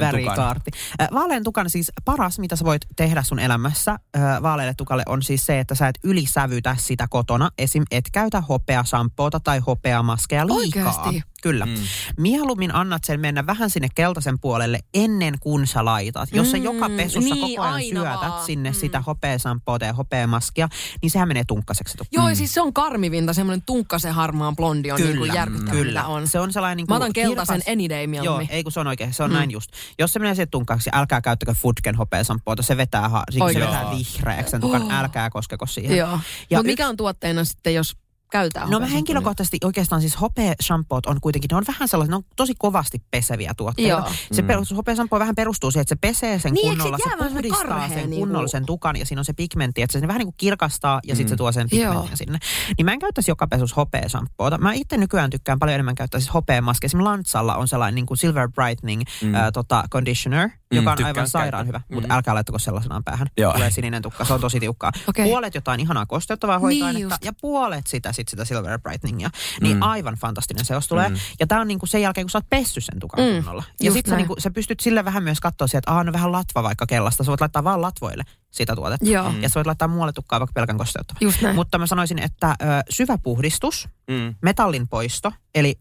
värikaarti. Vaalean tukan siis paras, mitä sä voit tehdä sun elämässä vaalealle tukalle on siis se, että sä et ylisävytä sitä kotona. Esim. et käytä hopeasampoota tai hopeamaskeja liikaa. Oikeesti? Kyllä. Mm. Mieluummin annat sen mennä vähän sinne keltaisen puolelle ennen kuin sä laitat. Jos sä Mm, joka pesussa niin, koko ajan aina syötät vaan. sinne Mm. sitä hopeasampoota ja hopeamaskia, niin sehän menee tunkkaseksi. Joo, ja siis se on karmivinta, semmoinen tunkkasen harmaan blondi on niin kuin järkyttävää, Kyllä. on. Se on sellainen niin Mä kuin otan keltaisen kirkas- any day Joo, mieluummin. ei kun se on oikein, se on mm. näin just. Jos se menee siihen tunkaksi, älkää käyttäkö Futken hopeasampoota, se vetää, ha- se vetää vihreäksi sen tukan, Oh. älkää koskeko siihen. Joo. Ja Mutta mikä yksi- on tuotteena sitten, jos käytetään No mä hopeasampoota? henkilökohtaisesti oikeastaan siis hopea-shampoot on kuitenkin, ne on vähän sellaisia, ne on tosi kovasti peseviä tuotteita. Joo. Se mm. hopea-shampoo vähän perustuu siihen, että se pesee sen Niin, kunnolla, se se puhdistaa sen niinku? kunnollisen tukan ja siinä on se pigmentti, että se vähän niin kuin kirkastaa ja sitten se tuo sen pigmenttiä Joo. sinne. Niin mä en käyttäisi joka pesus hopea-shampoota. Mä itse nykyään tykkään paljon enemmän käyttää siis hopea-maskeja. Esimerkiksi Lantsalla on sellainen niin kuin silver brightening mm. äh, tota, conditioner, joka on aivan sairaan käyttää. hyvä, mutta Mm. älkää laittako sellaisenaan päähän. Joo. Tulee sininen tukka, se on tosi tiukkaa. Okei. Puolet jotain ihanaa kosteuttavaa Niin hoitoainetta just. ja puolet sitä, sit sitä silver brighteningia. Niin mm. aivan fantastinen seos tulee. Mm. Ja tää on niinku sen jälkeen, kun sä oot pessy sen tukan Mm, mm. kunnolla. Ja just sit sä, niinku, sä pystyt sille vähän myös katsoa sieltä, että aah, no vähän latva vaikka kellasta. Sä voit laittaa vaan latvoille sitä tuotetta. Joo. Ja sä voit laittaa muualle tukkaa vaikka pelkän kosteuttava. Just näin. Mutta mä sanoisin, että ö, syvä puhdistus, Mm. metallin poisto, eli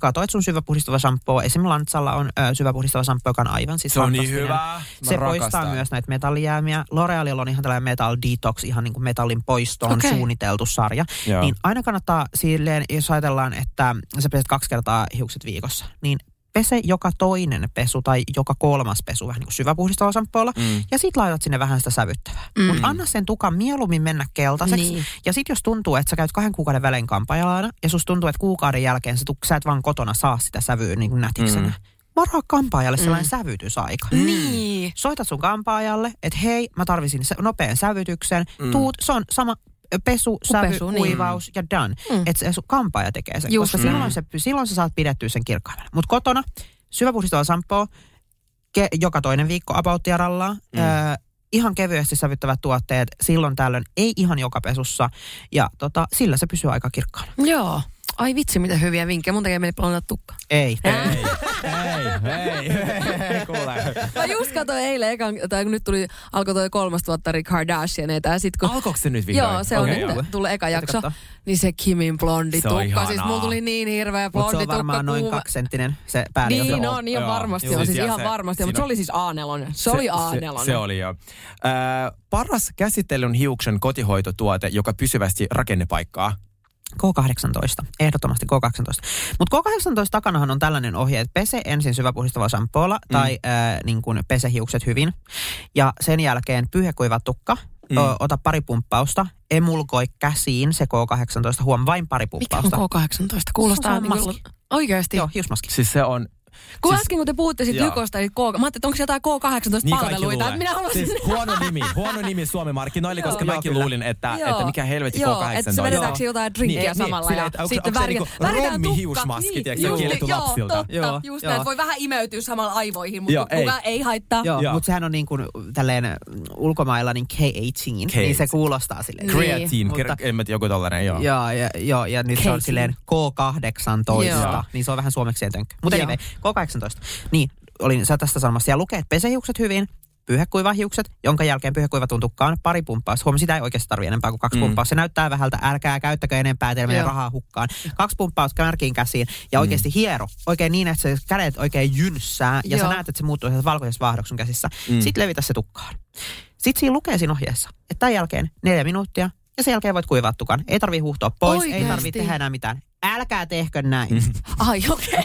katoit sun syvä puhdistava shampoo. Esimerkiksi Lantsalla on ö, syvä puhdistava shampoo, joka on aivan siis Se on niin hyvä. Mä Se poistaa rakastan. myös näitä metallijäämiä. L'Orealilla on ihan tällainen metal detox, ihan niin kuin metallin poistoon Okei. suunniteltu sarja. Joo. Niin aina kannattaa silleen, jos ajatellaan, että sä peset kaksi kertaa hiukset viikossa, niin pese joka toinen pesu tai joka kolmas pesu vähän niin kuin syväpuhdistavalla shampoolla. Mm. Ja sit laitat sinne vähän sitä sävyttävää. Mm. Mm. Mutta anna sen tukan mieluummin mennä keltaiseksi. Niin. Ja sit jos tuntuu, että sä käyt kahden kuukauden välein kampajalaina ja sus tuntuu, että kuukauden jälkeen sä, tuk- sä et vaan kotona saa sitä sävyä niin kuin nätiksenä. Mm. Mm. Varaa kampaajalle sellainen sävytysaika. Niin. Soita sun kampaajalle, että hei, mä tarvisin nopean sävytyksen. Mm. Tuut, se on sama pesu, sävy, pesu, niin. kuivaus ja done. Mm. Mm. Että se kampaaja tekee sen, Just koska silloin, se, silloin sä saat pidettyä sen kirkkaimella. Mutta kotona syväpuhdistava shampoo, ke, joka toinen viikko about rallaa. Mm. Ö, ihan kevyesti sävyttävät tuotteet silloin tällöin, ei ihan joka pesussa. Ja tota, sillä se pysyy aika kirkkaana. Joo. Ai vitsi, mitä hyviä vinkkejä. Mun tekee meni blondat tukka. Ei. Ei, ei, ei, kuule. Mä just katsoin eilen, ekan, tai kun nyt tuli, alkoi toi kolmas tuottari Kardashianeita, ja sit kun... Alkoiko se nyt vihdoin? Joo, se on Okei, nyt, tulee eka jakso. Niin se Kimin blondi Se tukka. Siis mulla tuli niin hirveä blondi se on tukka. varmaan noin kaksisenttinen se pääli. Niin on, niin varmasti. On, siis ja ihan varmasti. Mutta se oli siis A4. Se, oli A4. Se, oli joo. Äh, paras käsittelyn hiuksen kotihoitotuote, joka pysyvästi rakennepaikkaa. K18, ehdottomasti K18. Mutta K18 takanahan on tällainen ohje, että pese ensin syväpuhdistava shampoolla mm. tai äh, niin kuin pese hiukset hyvin. Ja sen jälkeen pyyhekuiva tukka, Mm. mm. ota pari pumppausta, emulkoi käsiin se K18, huom vain pari Mikä on pumppausta. K18? Kuulostaa Se on niin kuin... maski. Oikeasti? Joo, hiusmaski. Siis se on, Kun Siis- äsken kun te puhutte siitä Joo. Lykosta, eli K, mä ajattelin, että onko jotain K18-palveluita. luulee. minä haluaisin... Siis huono nimi, huono nimi Suomen markkinoille, koska Joo, mäkin kyllä. luulin, että, Joo. että mikä helvetti Joo, K18 että se vedetäänkö jotain drinkkiä samalla silleen, ja onko- sitten onko se väri- niinku rommihiusmaski, tukka. tiedätkö, Niin, kielletty joo, lapsilta. totta, Joo, just joo. voi vähän imeytyä samalla aivoihin, mutta Joo, ei. kuka ei haittaa. Joo, Joo. mutta sehän on niin kuin tälleen ulkomailla niin K18, niin se K18. kuulostaa silleen. Niin. Creatine, Mutta- en mä tiedä, joku tollanen, joo. Joo, ja, joo, ja nyt se on K18. silleen K18, Joo. niin se on vähän suomeksi etenkin. Mutta Joo. anyway, K18. Niin, olin sä tästä sanomassa. Ja lukee, että pesehiukset hyvin, pyyhekuivahiukset, jonka jälkeen pyyhekuivatun tukkaan pari pumppaus. Huomaa, sitä ei oikeasti tarvitse enempää kuin kaksi Mm. mm. pumppausta. Se näyttää vähältä, älkää käyttäkö enempää, teillä menee rahaa hukkaan. Kaksi pumppausta kärkiin käsiin ja oikeasti hiero. Oikein niin, että se kädet oikein jynssää ja Joo. sä näet, että se muuttuu vaahdoksi sun käsissä. Mm. Mm. Sitten levitä se tukkaan. Sitten siinä lukee siinä ohjeessa, että tämän jälkeen neljä minuuttia ja sen jälkeen voit kuivaa tukan. Ei tarvii huuhtoa pois, ei Oikeesti? tarvii tehdä enää mitään. Älkää tehkö näin. Ai okei.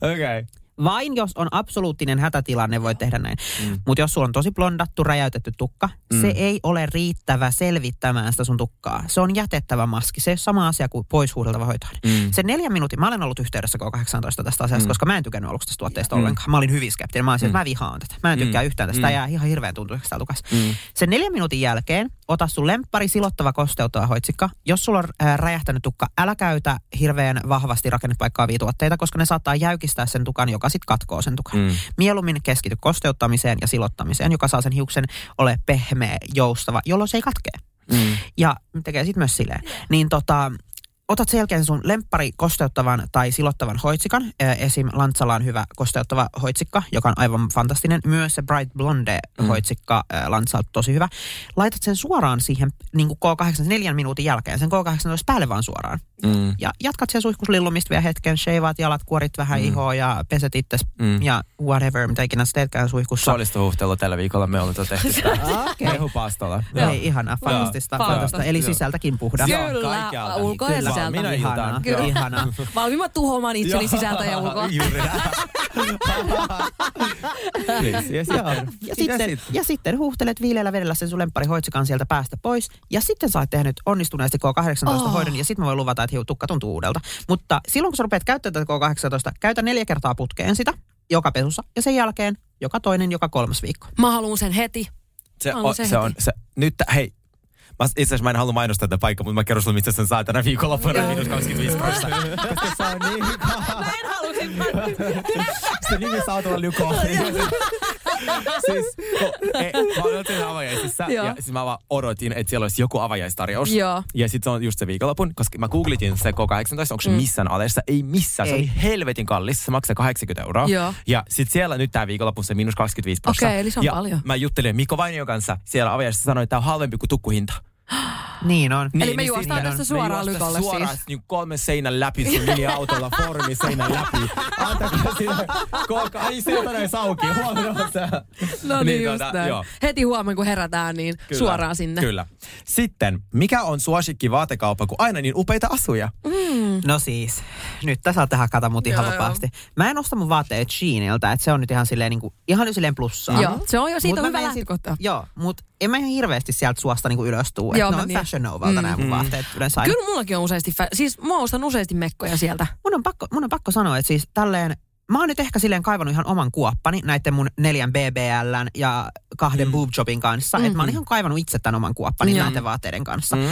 Okei. Okay. Vain jos on absoluuttinen hätätilanne, voi tehdä näin. Mm. Mm. Mutta jos sulla on tosi blondattu, räjäytetty tukka, Mm. mm. se ei ole riittävä selvittämään sitä sun tukkaa. Se on jätettävä maski. Se ei ole sama asia kuin poishuudeltava hoitoaine. Mm. Se neljän minuutin, mä olen ollut yhteydessä K18 tästä asiasta, Mm. mm. koska mä en tykännyt aluksi tästä tuotteesta Mm. mm. ollenkaan. Mä olin hyvin skeptinen. Mä olisin, Mm. mä vihaan tätä. Mä en tykkää Mm. yhtään tästä. Mm. Tämä jää ihan hirveän tuntuiseksi. Mm. Sen neljän minuutin jälkeen ota sun lemppari silottava kosteuttava hoitsikka. Jos sulla on ää, räjähtänyt tukka, älä käytä hirveän vahvasti rakennepaikkaavia tuotteita, koska ne saattaa jäykistää sen tukan, joka sitten katkoo sen tukan. Mm. Mieluummin keskity kosteuttamiseen ja silottamiseen, joka saa sen hiuksen ole pehmeä, joustava, jolloin se ei katkee. Mm. Ja tekee sitten myös silleen. Niin tota, otat sen jälkeen sun lemppari kosteuttavan tai silottavan hoitsikan. Esim. Lantsala on hyvä kosteuttava hoitsikka, joka on aivan fantastinen. Myös se Bright Blonde Mm. hoitsikka ää, Lantsalta tosi hyvä. Laitat sen suoraan siihen niin kuin K8 neljän minuutin jälkeen, sen K18 päälle vaan suoraan. Mm. Ja jatkat siellä suihkuslillumista vielä hetken, sheivaat jalat, kuorit vähän Mm. mm. ihoa ja peset itses Mm. ja whatever, mitä ikinä sä teetkään suihkussa. Solistohuhtelu tällä viikolla me ollaan tehty sitä. Okei. Mehupastolla. Ei, ihanaa, fantastista. Eli sisältäkin puhdas. Kyllä, kaikkialta. Sisältä. Minä Ihanaa. Kyllä. ihanaa. Valmiimmat tuhoamaan itseni sisältä ja ulkoa. Juuri. Ja Ja sitten, sit? ja sitten huuhtelet viileällä vedellä sen sun lemppari hoitsikan sieltä päästä pois. Ja sitten sä oot tehnyt onnistuneesti K18 Oh. hoidon ja sitten mä voin luvata, että hiu, tukka tuntuu uudelta. Mutta silloin kun sä rupeat käyttämään tätä K18, käytä neljä kertaa putkeen sitä joka pesussa ja sen jälkeen joka toinen, joka kolmas viikko. Mä haluun sen heti. Se, Haluan on, se se on, se, nyt, hei, Mä, itse asiassa mä en halua mainostaa tätä paikkaa, mutta mä kerron sulle, mistä sen saa tänä viikonloppuna miinus 25 prosenttia. Koska se on niin Mä en halusin. Se nimi saa tulla lyko. siis, kun, ei, mä avajaisissa Joo. ja siis mä vaan odotin, että siellä olisi joku avajaistarjous. Joo. Ja sitten se on just se viikonlopun, koska mä googlitin se K18, onko se Mm. missään alessa. Ei missään, se Ei. oli helvetin kallis, se maksaa 80 euroa. Joo. Ja sitten siellä nyt tää viikonloppu se miinus 25 prosenttia. Okei, eli se on ja paljon. mä juttelin Mikko Vainion kanssa siellä avajaisissa, sanoin, että tää on halvempi kuin tukkuhinta. Niin on. Eli me juostaan sitten- tästä suoraan me juostaan Lykolle suoraan siis. niin kolmen seinän läpi sun mini-autolla, formi seinän läpi. Antakaa sille, koska ai se jotain sauki, huomenna on se. No niin, just tota, näin. joo. Heti huomenna kun herätään, niin Kyllä, suoraan sinne. Kyllä. Sitten, mikä on suosikki vaatekauppa, kun aina niin upeita asuja? No siis, nyt tässä saat hakata mut ihan Joo, joo. vapaasti. Mä en osta mun vaatteet Sheiniltä, että se on nyt ihan silleen, niin kuin, ihan silleen plussaa. Joo, se on jo, siitä Mut on hyvä lähtökohta. Joo, mutta en mä ihan hirveästi sieltä suosta niinku ylös tuu. Joo, ne on niin. Fashion Novalta mm. nämä mun Mm. vaatteet yleensä. Kyllä mullakin on useasti, fa- siis mä ostan useasti mekkoja sieltä. Mun on, pakko, mun on pakko sanoa, että siis tälleen, mä oon nyt ehkä silleen kaivannut ihan oman kuoppani näiden mun neljän BBLn ja kahden mm. boob jobin kanssa. Mm-hmm. Että mä oon ihan kaivannut itse tämän oman kuoppani Joo. näiden vaatteiden kanssa. Mm.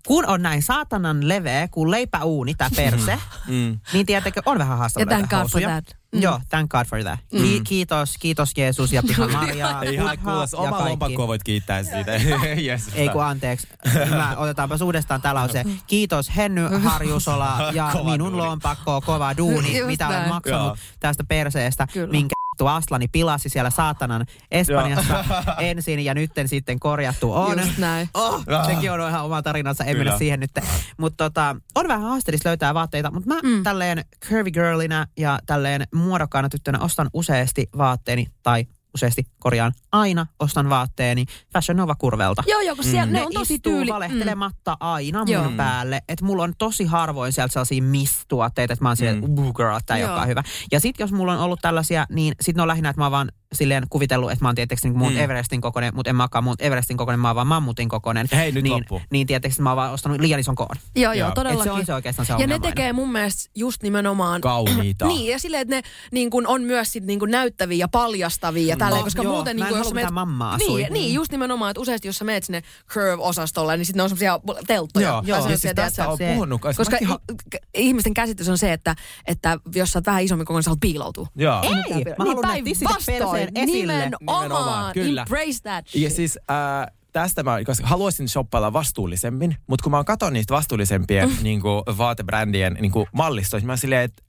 Mm. Kun on näin saatanan leveä kuin leipäuuni tää perse, Mm. niin tiedätkö, on vähän haastavaa Ja thank God for that. Mm. Joo, thank God for that. Ki- kiitos, kiitos Jeesus ja Pyhä Maria. Ihan kuulos, oma lompakkoa voit kiittää siitä. yes. Ei kun anteeksi. Mä otetaanpa uudestaan tää lause. Kiitos Henny Harjusola ja Kova minun duuni. lompakko, kova duuni, Just mitä olen maksanut Joo. tästä perseestä, Kyllä. minkä vittu Aslani pilasi siellä saatanan Espanjassa ensin ja nytten sitten korjattu on. Just näin. Oh, sekin on ihan oma tarinansa, ei Kyllä. mennä siihen nyt. Mutta tota, on vähän haasteellista löytää vaatteita, mutta mä mm. tälleen curvy girlina ja tälleen muodokkaana tyttönä ostan useasti vaatteeni tai useasti korjaan aina ostan vaatteeni Fashion Nova Kurvelta. Joo, joo, kun siellä Mm. ne on tosi tyyli. valehtelematta aina mun Joo. päälle. Että mulla on tosi harvoin sieltä sellaisia miss-tuotteita, että mä oon silleen, Mm. mm. girl, tää ei olekaan hyvä. Ja sit jos mulla on ollut tällaisia, niin sit ne on lähinnä, että mä oon vaan silleen kuvitellut, että mä oon tietysti niin muun Mm. Everestin kokoinen, mutta en mä olekaan muun Everestin kokoinen, mä oon vaan mammutin kokoinen. Hei, nyt niin, loppu. Niin tietysti mä oon vaan ostanut liian ison koon. Joo, joo, Joo. Et todellakin. se on se oikeastaan se ja ne tekee mun mielestä just nimenomaan Kauniita. Niin, ja silleen, että ne niin kun on myös sit, niin kun näyttäviä ja paljastavia ja tälleen, No, koska joo, muuten... mä Niin en kun, jos sä mitään mammaa asui. niin, niin, just nimenomaan, että useasti jos sä meet sinne Curve-osastolle, niin sitten ne on semmoisia telttoja. Joo, joo. siis tästä on se- puhunut. koska ihmisten käsitys on se, että, että jos sä oot vähän isommin kokoinen, sä haluat piiloutua. Joo. Ei, mä haluan nähdä ja perseen esille. Nimenomaan, Nimenomaan, kyllä. embrace that Ja shit. siis äh, tästä mä koska haluaisin shoppailla vastuullisemmin, mutta kun mä katon niistä vastuullisempien Mm. niin kuin, vaatebrändien niin kuin, mallistoista, mä oon silleen, että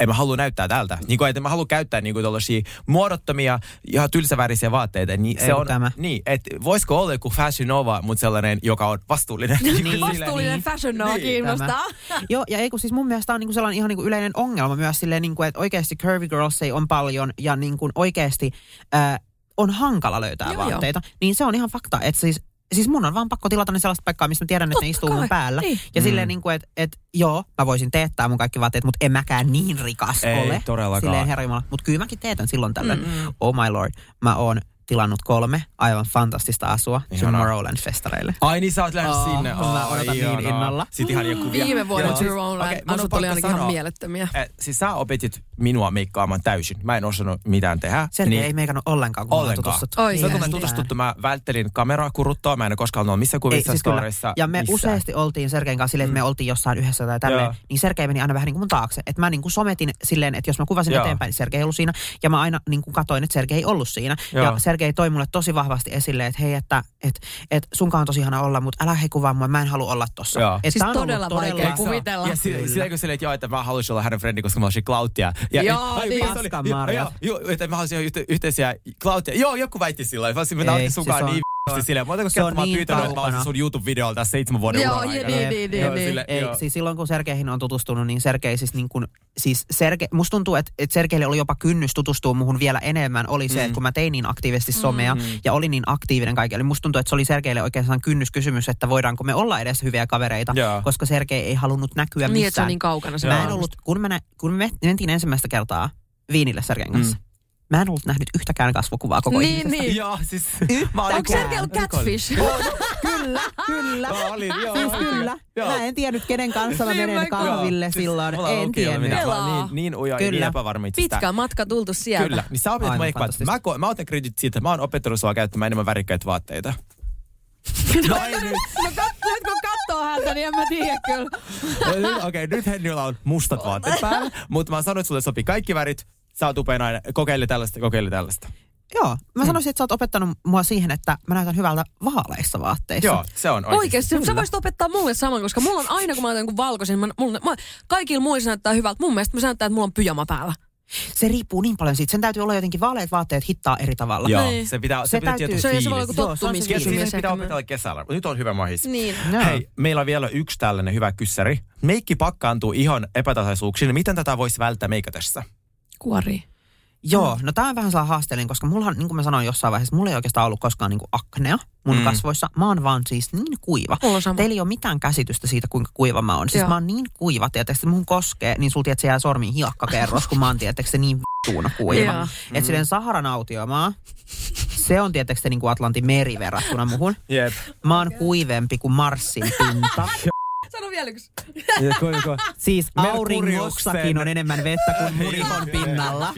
en mä halua näyttää tältä. Niin kuin, että mä haluan käyttää niin kuin tuollaisia muodottomia, ihan tylsävärisiä vaatteita. Niin se on, tämä. niin, että voisiko olla joku Fashion Nova, mutta sellainen, joka on vastuullinen. Niin, kuin silleen. vastuullinen fashion nova Niin, kiinnostaa. Joo, ja ei kun siis mun mielestä on niinku sellainen ihan niinku yleinen ongelma myös silleen, niinku, että oikeasti curvy girls ei on paljon ja niinku oikeasti äh, on hankala löytää Joo, joo. vaatteita. Niin se on ihan fakta, että siis Siis mun on vaan pakko tilata ne sellaista paikkaa, missä mä tiedän, että Totta ne istuu kai, mun päällä. niin. Ja Mm. silleen niin kuin, että et, joo, mä voisin teettää mun kaikki vaatteet, mutta en mäkään niin rikas Ei ole. todellakaan. Silleen herra Jumala. Mutta kyllä mäkin teetän silloin tällöin. Mm. Oh my lord. Mä oon tilannut kolme aivan fantastista asua Ihanaa. Tomorrowland-festareille. Ai niin, sä oot lähdössä Oh, sinne. mä Oh, odotan niin ihanaa. innolla. Sitten ihan joku kuvia. Viime siis- Tomorrowland on asut oli ainakin ihan mielettömiä. Eh, siis sä opetit minua meikkaamaan täysin. Mä en osannut mitään tehdä. Sergei niin. ei meikannut ollenkaan, kun Ollenkaan. tutustuttu. Oi, Silloin kun me tutustuttu, mä välttelin kameraa kuruttaa. Mä en ole koskaan ollut missä kuvissa, Ei, siis storissa. Ja me missään. useasti oltiin Sergein kanssa silleen, että me oltiin jossain yhdessä tai tälleen, Joo. niin Sergei meni aina vähän niin kuin mun taakse. Että mä niin kuin sometin silleen, että jos mä kuvasin Joo. eteenpäin, niin Sergei ei ollut siinä. Ja mä aina niin kuin katoin, että Sergei ei ollut siinä. Joo. Ja Sergei toi mulle tosi vahvasti esille, että hei, että et, et sunkaan on tosi ihana olla, mutta älä hei kuvaa mua, mä en halua olla tossa. Joo. Et Siis on ollut todella vaikea kuvitella. Ja si- silleen kun silleen, että joo, että mä haluaisin olla hänen frendi, koska mä olisin Cloudia. Ja, Joo, ai, niin. se oli- Paskan joo, marjat. Joo, joo, että mä haluaisin yhte, yhteisiä Cloudia. Joo, joku väitti silloin. Mä olisin, mä siis sunkaan on- niin v***sti silleen. On kertaa mä oon niin pyytänyt, että mä olisin kaukana. sun YouTube-videolla tässä seitsemän vuoden Joo, uran ja aikana. niin, niin, niin, Joo, niin. sille- Ei, joo. siis silloin kun Sergeihin on tutustunut, niin Sergei siis niin kuin, siis Sergei, musta tuntuu, että, että Sergeille oli jopa kynnys tutustua muhun vielä enemmän, oli se, Mm. että kun mä tein niin aktiivisesti somea Mm. ja olin niin aktiivinen kaikille, musta tuntuu, että se oli Sergeille oikeastaan kynnyskysymys, että voidaanko me olla edes hyviä kavereita, Joo. koska Sergei ei halunnut näkyä Niin, että se on missään. niin kaukana se mä en ollut, kun, mä nä, kun me mentiin ensimmäistä kertaa viinille Sergein kanssa, Mm. Mä en ollut nähnyt yhtäkään kasvokuvaa koko Niin, ihmisestä. niin. Joo, siis... Yhtään. Onko Sergei ollut catfish? Kyllä, kyllä. Joo, olin, joo. Siis olin. kyllä. Joo. Mä en tiennyt, kenen kanssa mä Niin menen mä kahville Joo, siis silloin. on En tiennyt. mä oon Pelaa. Niin, niin ujo ja niin epävarma itsestä. Pitkä matka tultu sieltä. Kyllä, niin sä meikkaa. fantastista. Mä, mä otan kredit siitä, että mä oon opettanut sua käyttämään enemmän värikkäitä vaatteita. No, no kat, nyt kun katsoo häntä, niin en mä tiedä kyllä. Nyt- Okei, okay, nyt Henryllä on mustat vaatteet päällä, mutta mä sanoin, että sulle sopii kaikki värit. Sä oot upea nainen. Kokeile tällaista, kokeile tällaista. Joo, mä sanoisin, että sä oot opettanut mua siihen, että mä näytän hyvältä vaaleissa vaatteissa. Joo, se on oikeasti. Oikeesti, sä voisit opettaa mulle saman, koska mulla on aina, kun mä otan jonkun valkoisen, mä, mulla, mä, kaikilla muilla se näyttää hyvältä. Mun mielestä se näyttää, että mulla on pyjama päällä. Se riippuu niin paljon siitä. Sen täytyy olla jotenkin vaaleat vaatteet hittaa eri tavalla. Joo, Niin. se pitää, se, Se pitää täytyy- tietysti Se, se voi olla joku Joo, se fiilis. pitää opetella kesällä. Nyt on hyvä mahis. Niin. Joo. Hei, meillä on vielä yksi tällainen hyvä kyssäri. Meikki pakkaantuu ihon epätasaisuuksiin. Miten tätä voisi välttää meikatessa? Kuori. Joo, no tää on vähän sellainen haasteellinen, koska mulla niin kuin mä sanoin jossain vaiheessa, mulla ei oikeastaan ollut koskaan niin kuin aknea mun Mm. kasvoissa. Mä oon vaan siis niin kuiva. Teillä ei ole mitään käsitystä siitä, kuinka kuiva mä oon. Siis Joo. mä oon niin kuiva, tietysti mun koskee, niin sul tietysti jää sormiin hiakkakerros, kun mä oon tietysti niin vittuuna kuiva. Joo. Et silleen Saharan autiomaa, se on tietysti niin kuin Atlantin meri verrattuna muhun. Jep. Mä oon kuivempi kuin Marsin pinta. Sano vielä yksi. Siis Merkuriuksen. aurinkossakin on enemmän vettä kuin mun ihon pinnalla.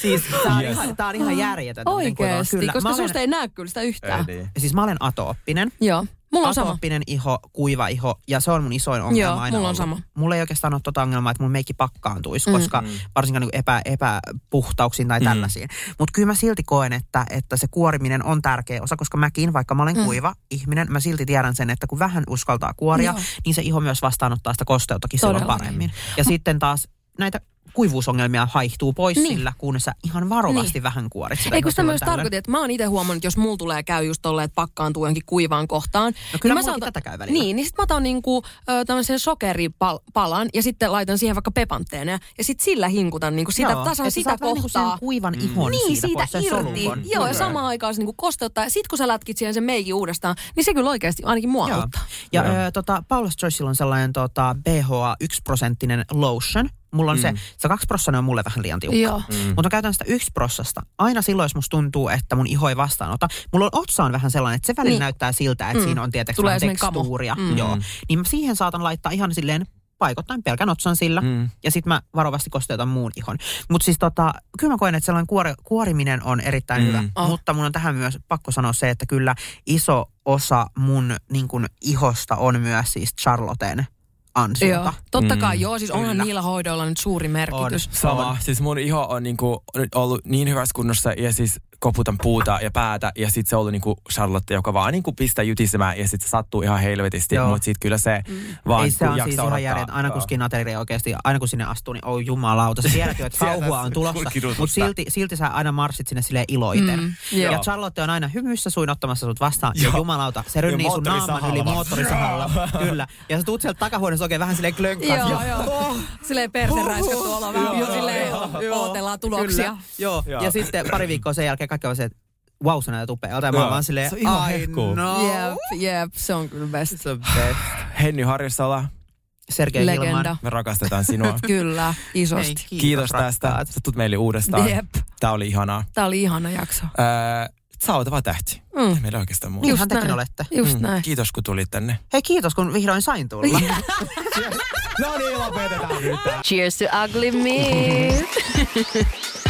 Siis tää on, Yes. ihan, tää on ihan järjetöntä. Oikeesti, Kyllä. koska olen, susta ei näe kyllä sitä yhtään. Ei niin. Siis mä olen atooppinen. Joo, mulla on sama. Atooppinen iho, kuiva iho ja se on mun isoin ongelma Joo, aina mulla on ollut. sama. Mulla ei oikeastaan ole tota ongelmaa, että mun meikki pakkaantuisi, Mm. koska varsinkaan niin epä, epäpuhtauksiin tai Mm. tällaisiin. Mutta kyllä mä silti koen, että, että se kuoriminen on tärkeä osa, koska mäkin, vaikka mä olen Mm. kuiva ihminen, mä silti tiedän sen, että kun vähän uskaltaa kuoria, Joo. niin se iho myös vastaanottaa sitä kosteuttakin silloin paremmin. Ja sitten taas näitä kuivuusongelmia haihtuu pois Niin. niin. sillä, kun sä ihan varovasti niin. vähän kuorit sitä. Ei kun sitä myös tarkoitin, että mä oon itse huomannut, että jos mulla tulee käy just tolleen, että pakkaantuu jonkin kuivaan kohtaan. No kyllä mä mullakin saatan- tätä käy välillä. Niin, niin sit mä otan niinku, tämmöisen sokeripalan ja sitten laitan siihen vaikka pepantteena ja sit sillä hinkutan niinku sitä, Joo, tasan sitä niinku kohtaa. sen kuivan ihon niin, siitä, pois, sen irti. solukon. Joo, ja samaan aikaan se niinku kosteuttaa. Ja sit kun sä lätkit siihen sen meikin uudestaan, niin se kyllä oikeasti ainakin mua Joo. auttaa. Ja Joo. ö, tota, Paula's Choicella on sellainen tota, BHA 1 prosenttinen lotion, Mulla on mm. se, se kaksi prossaa on mulle vähän liian tiukka. Joo. Mm. Mutta mä käytän sitä yksi prossasta. Aina silloin, jos musta tuntuu, että mun iho ei vastaanota. Mulla on otsa on vähän sellainen, että se välillä Niin. näyttää siltä, että Mm. siinä on kamu. tekstuuria. Mm. Joo. Niin mä siihen saatan laittaa ihan silleen paikoittain pelkän otsan sillä. Mm. Ja sitten mä varovasti kosteutan muun ihon. Mutta siis tota, kyllä mä koen, että sellainen kuori, kuoriminen on erittäin Mm. hyvä. Oh. Mutta mun on tähän myös pakko sanoa se, että kyllä iso osa mun niin kun, ihosta on myös siis Charlotten ansiota. Joo. Totta kai, Mm. joo. Siis onhan Kyllä. niillä hoidoilla nyt suuri merkitys. Sama. Siis mun iho on niinku nyt ollut niin hyvässä kunnossa ja siis koputan puuta ja päätä ja sit se on ollut niinku Charlotte, joka vaan niinku pistää jytisemään ja sit se sattuu ihan helvetisti, Joo. mutta sit kyllä se vaan Ei se kun on jaksaa siis ihan järjet. Aina kun Joo. skinateria oikeasti, aina kun sinne astuu, niin oh jumalauta. Sä tiedät jo, että Sieltä kauhua on se tulossa. Mutta silti, silti sä aina marssit sinne sille iloiten. Mm, ja. Charlotte on aina hymyssä suin ottamassa sut vastaan. Ja jumalauta, se rynnii Ja sun naaman yli moottorisahalla. Kyllä. Ja sä tuut sieltä takahuoneessa oikein vähän silleen klönkkaa. Joo, joo. Silleen persen räiskätty olo vähän. Joo, silleen ootellaan tuloksia. Joo. Ja sitten pari viikkoa sen jälkeen kaikki on se, että wow, sä näytät upealta. Ja mä oon vaan silleen, Se on ihan ai hehkuu. no. Jep, jep, se on kyllä best. It's the best. Henny Harjasala, Sergei Legenda. Hilman. me rakastetaan sinua. Kyllä, Hei, isosti. Kiitos tästä. Sä tulet meille uudestaan. Jep. Tää oli ihanaa. Tää oli ihana jakso. Öö, sä oot vaan tähti. Mm. Ei meillä oikeastaan muuta. Just tekin olette. Just Mm, näin. Kiitos kun tulit tänne. Hei kiitos, kun vihdoin sain tulla. No niin, lopetetaan nyt. Cheers to ugly me.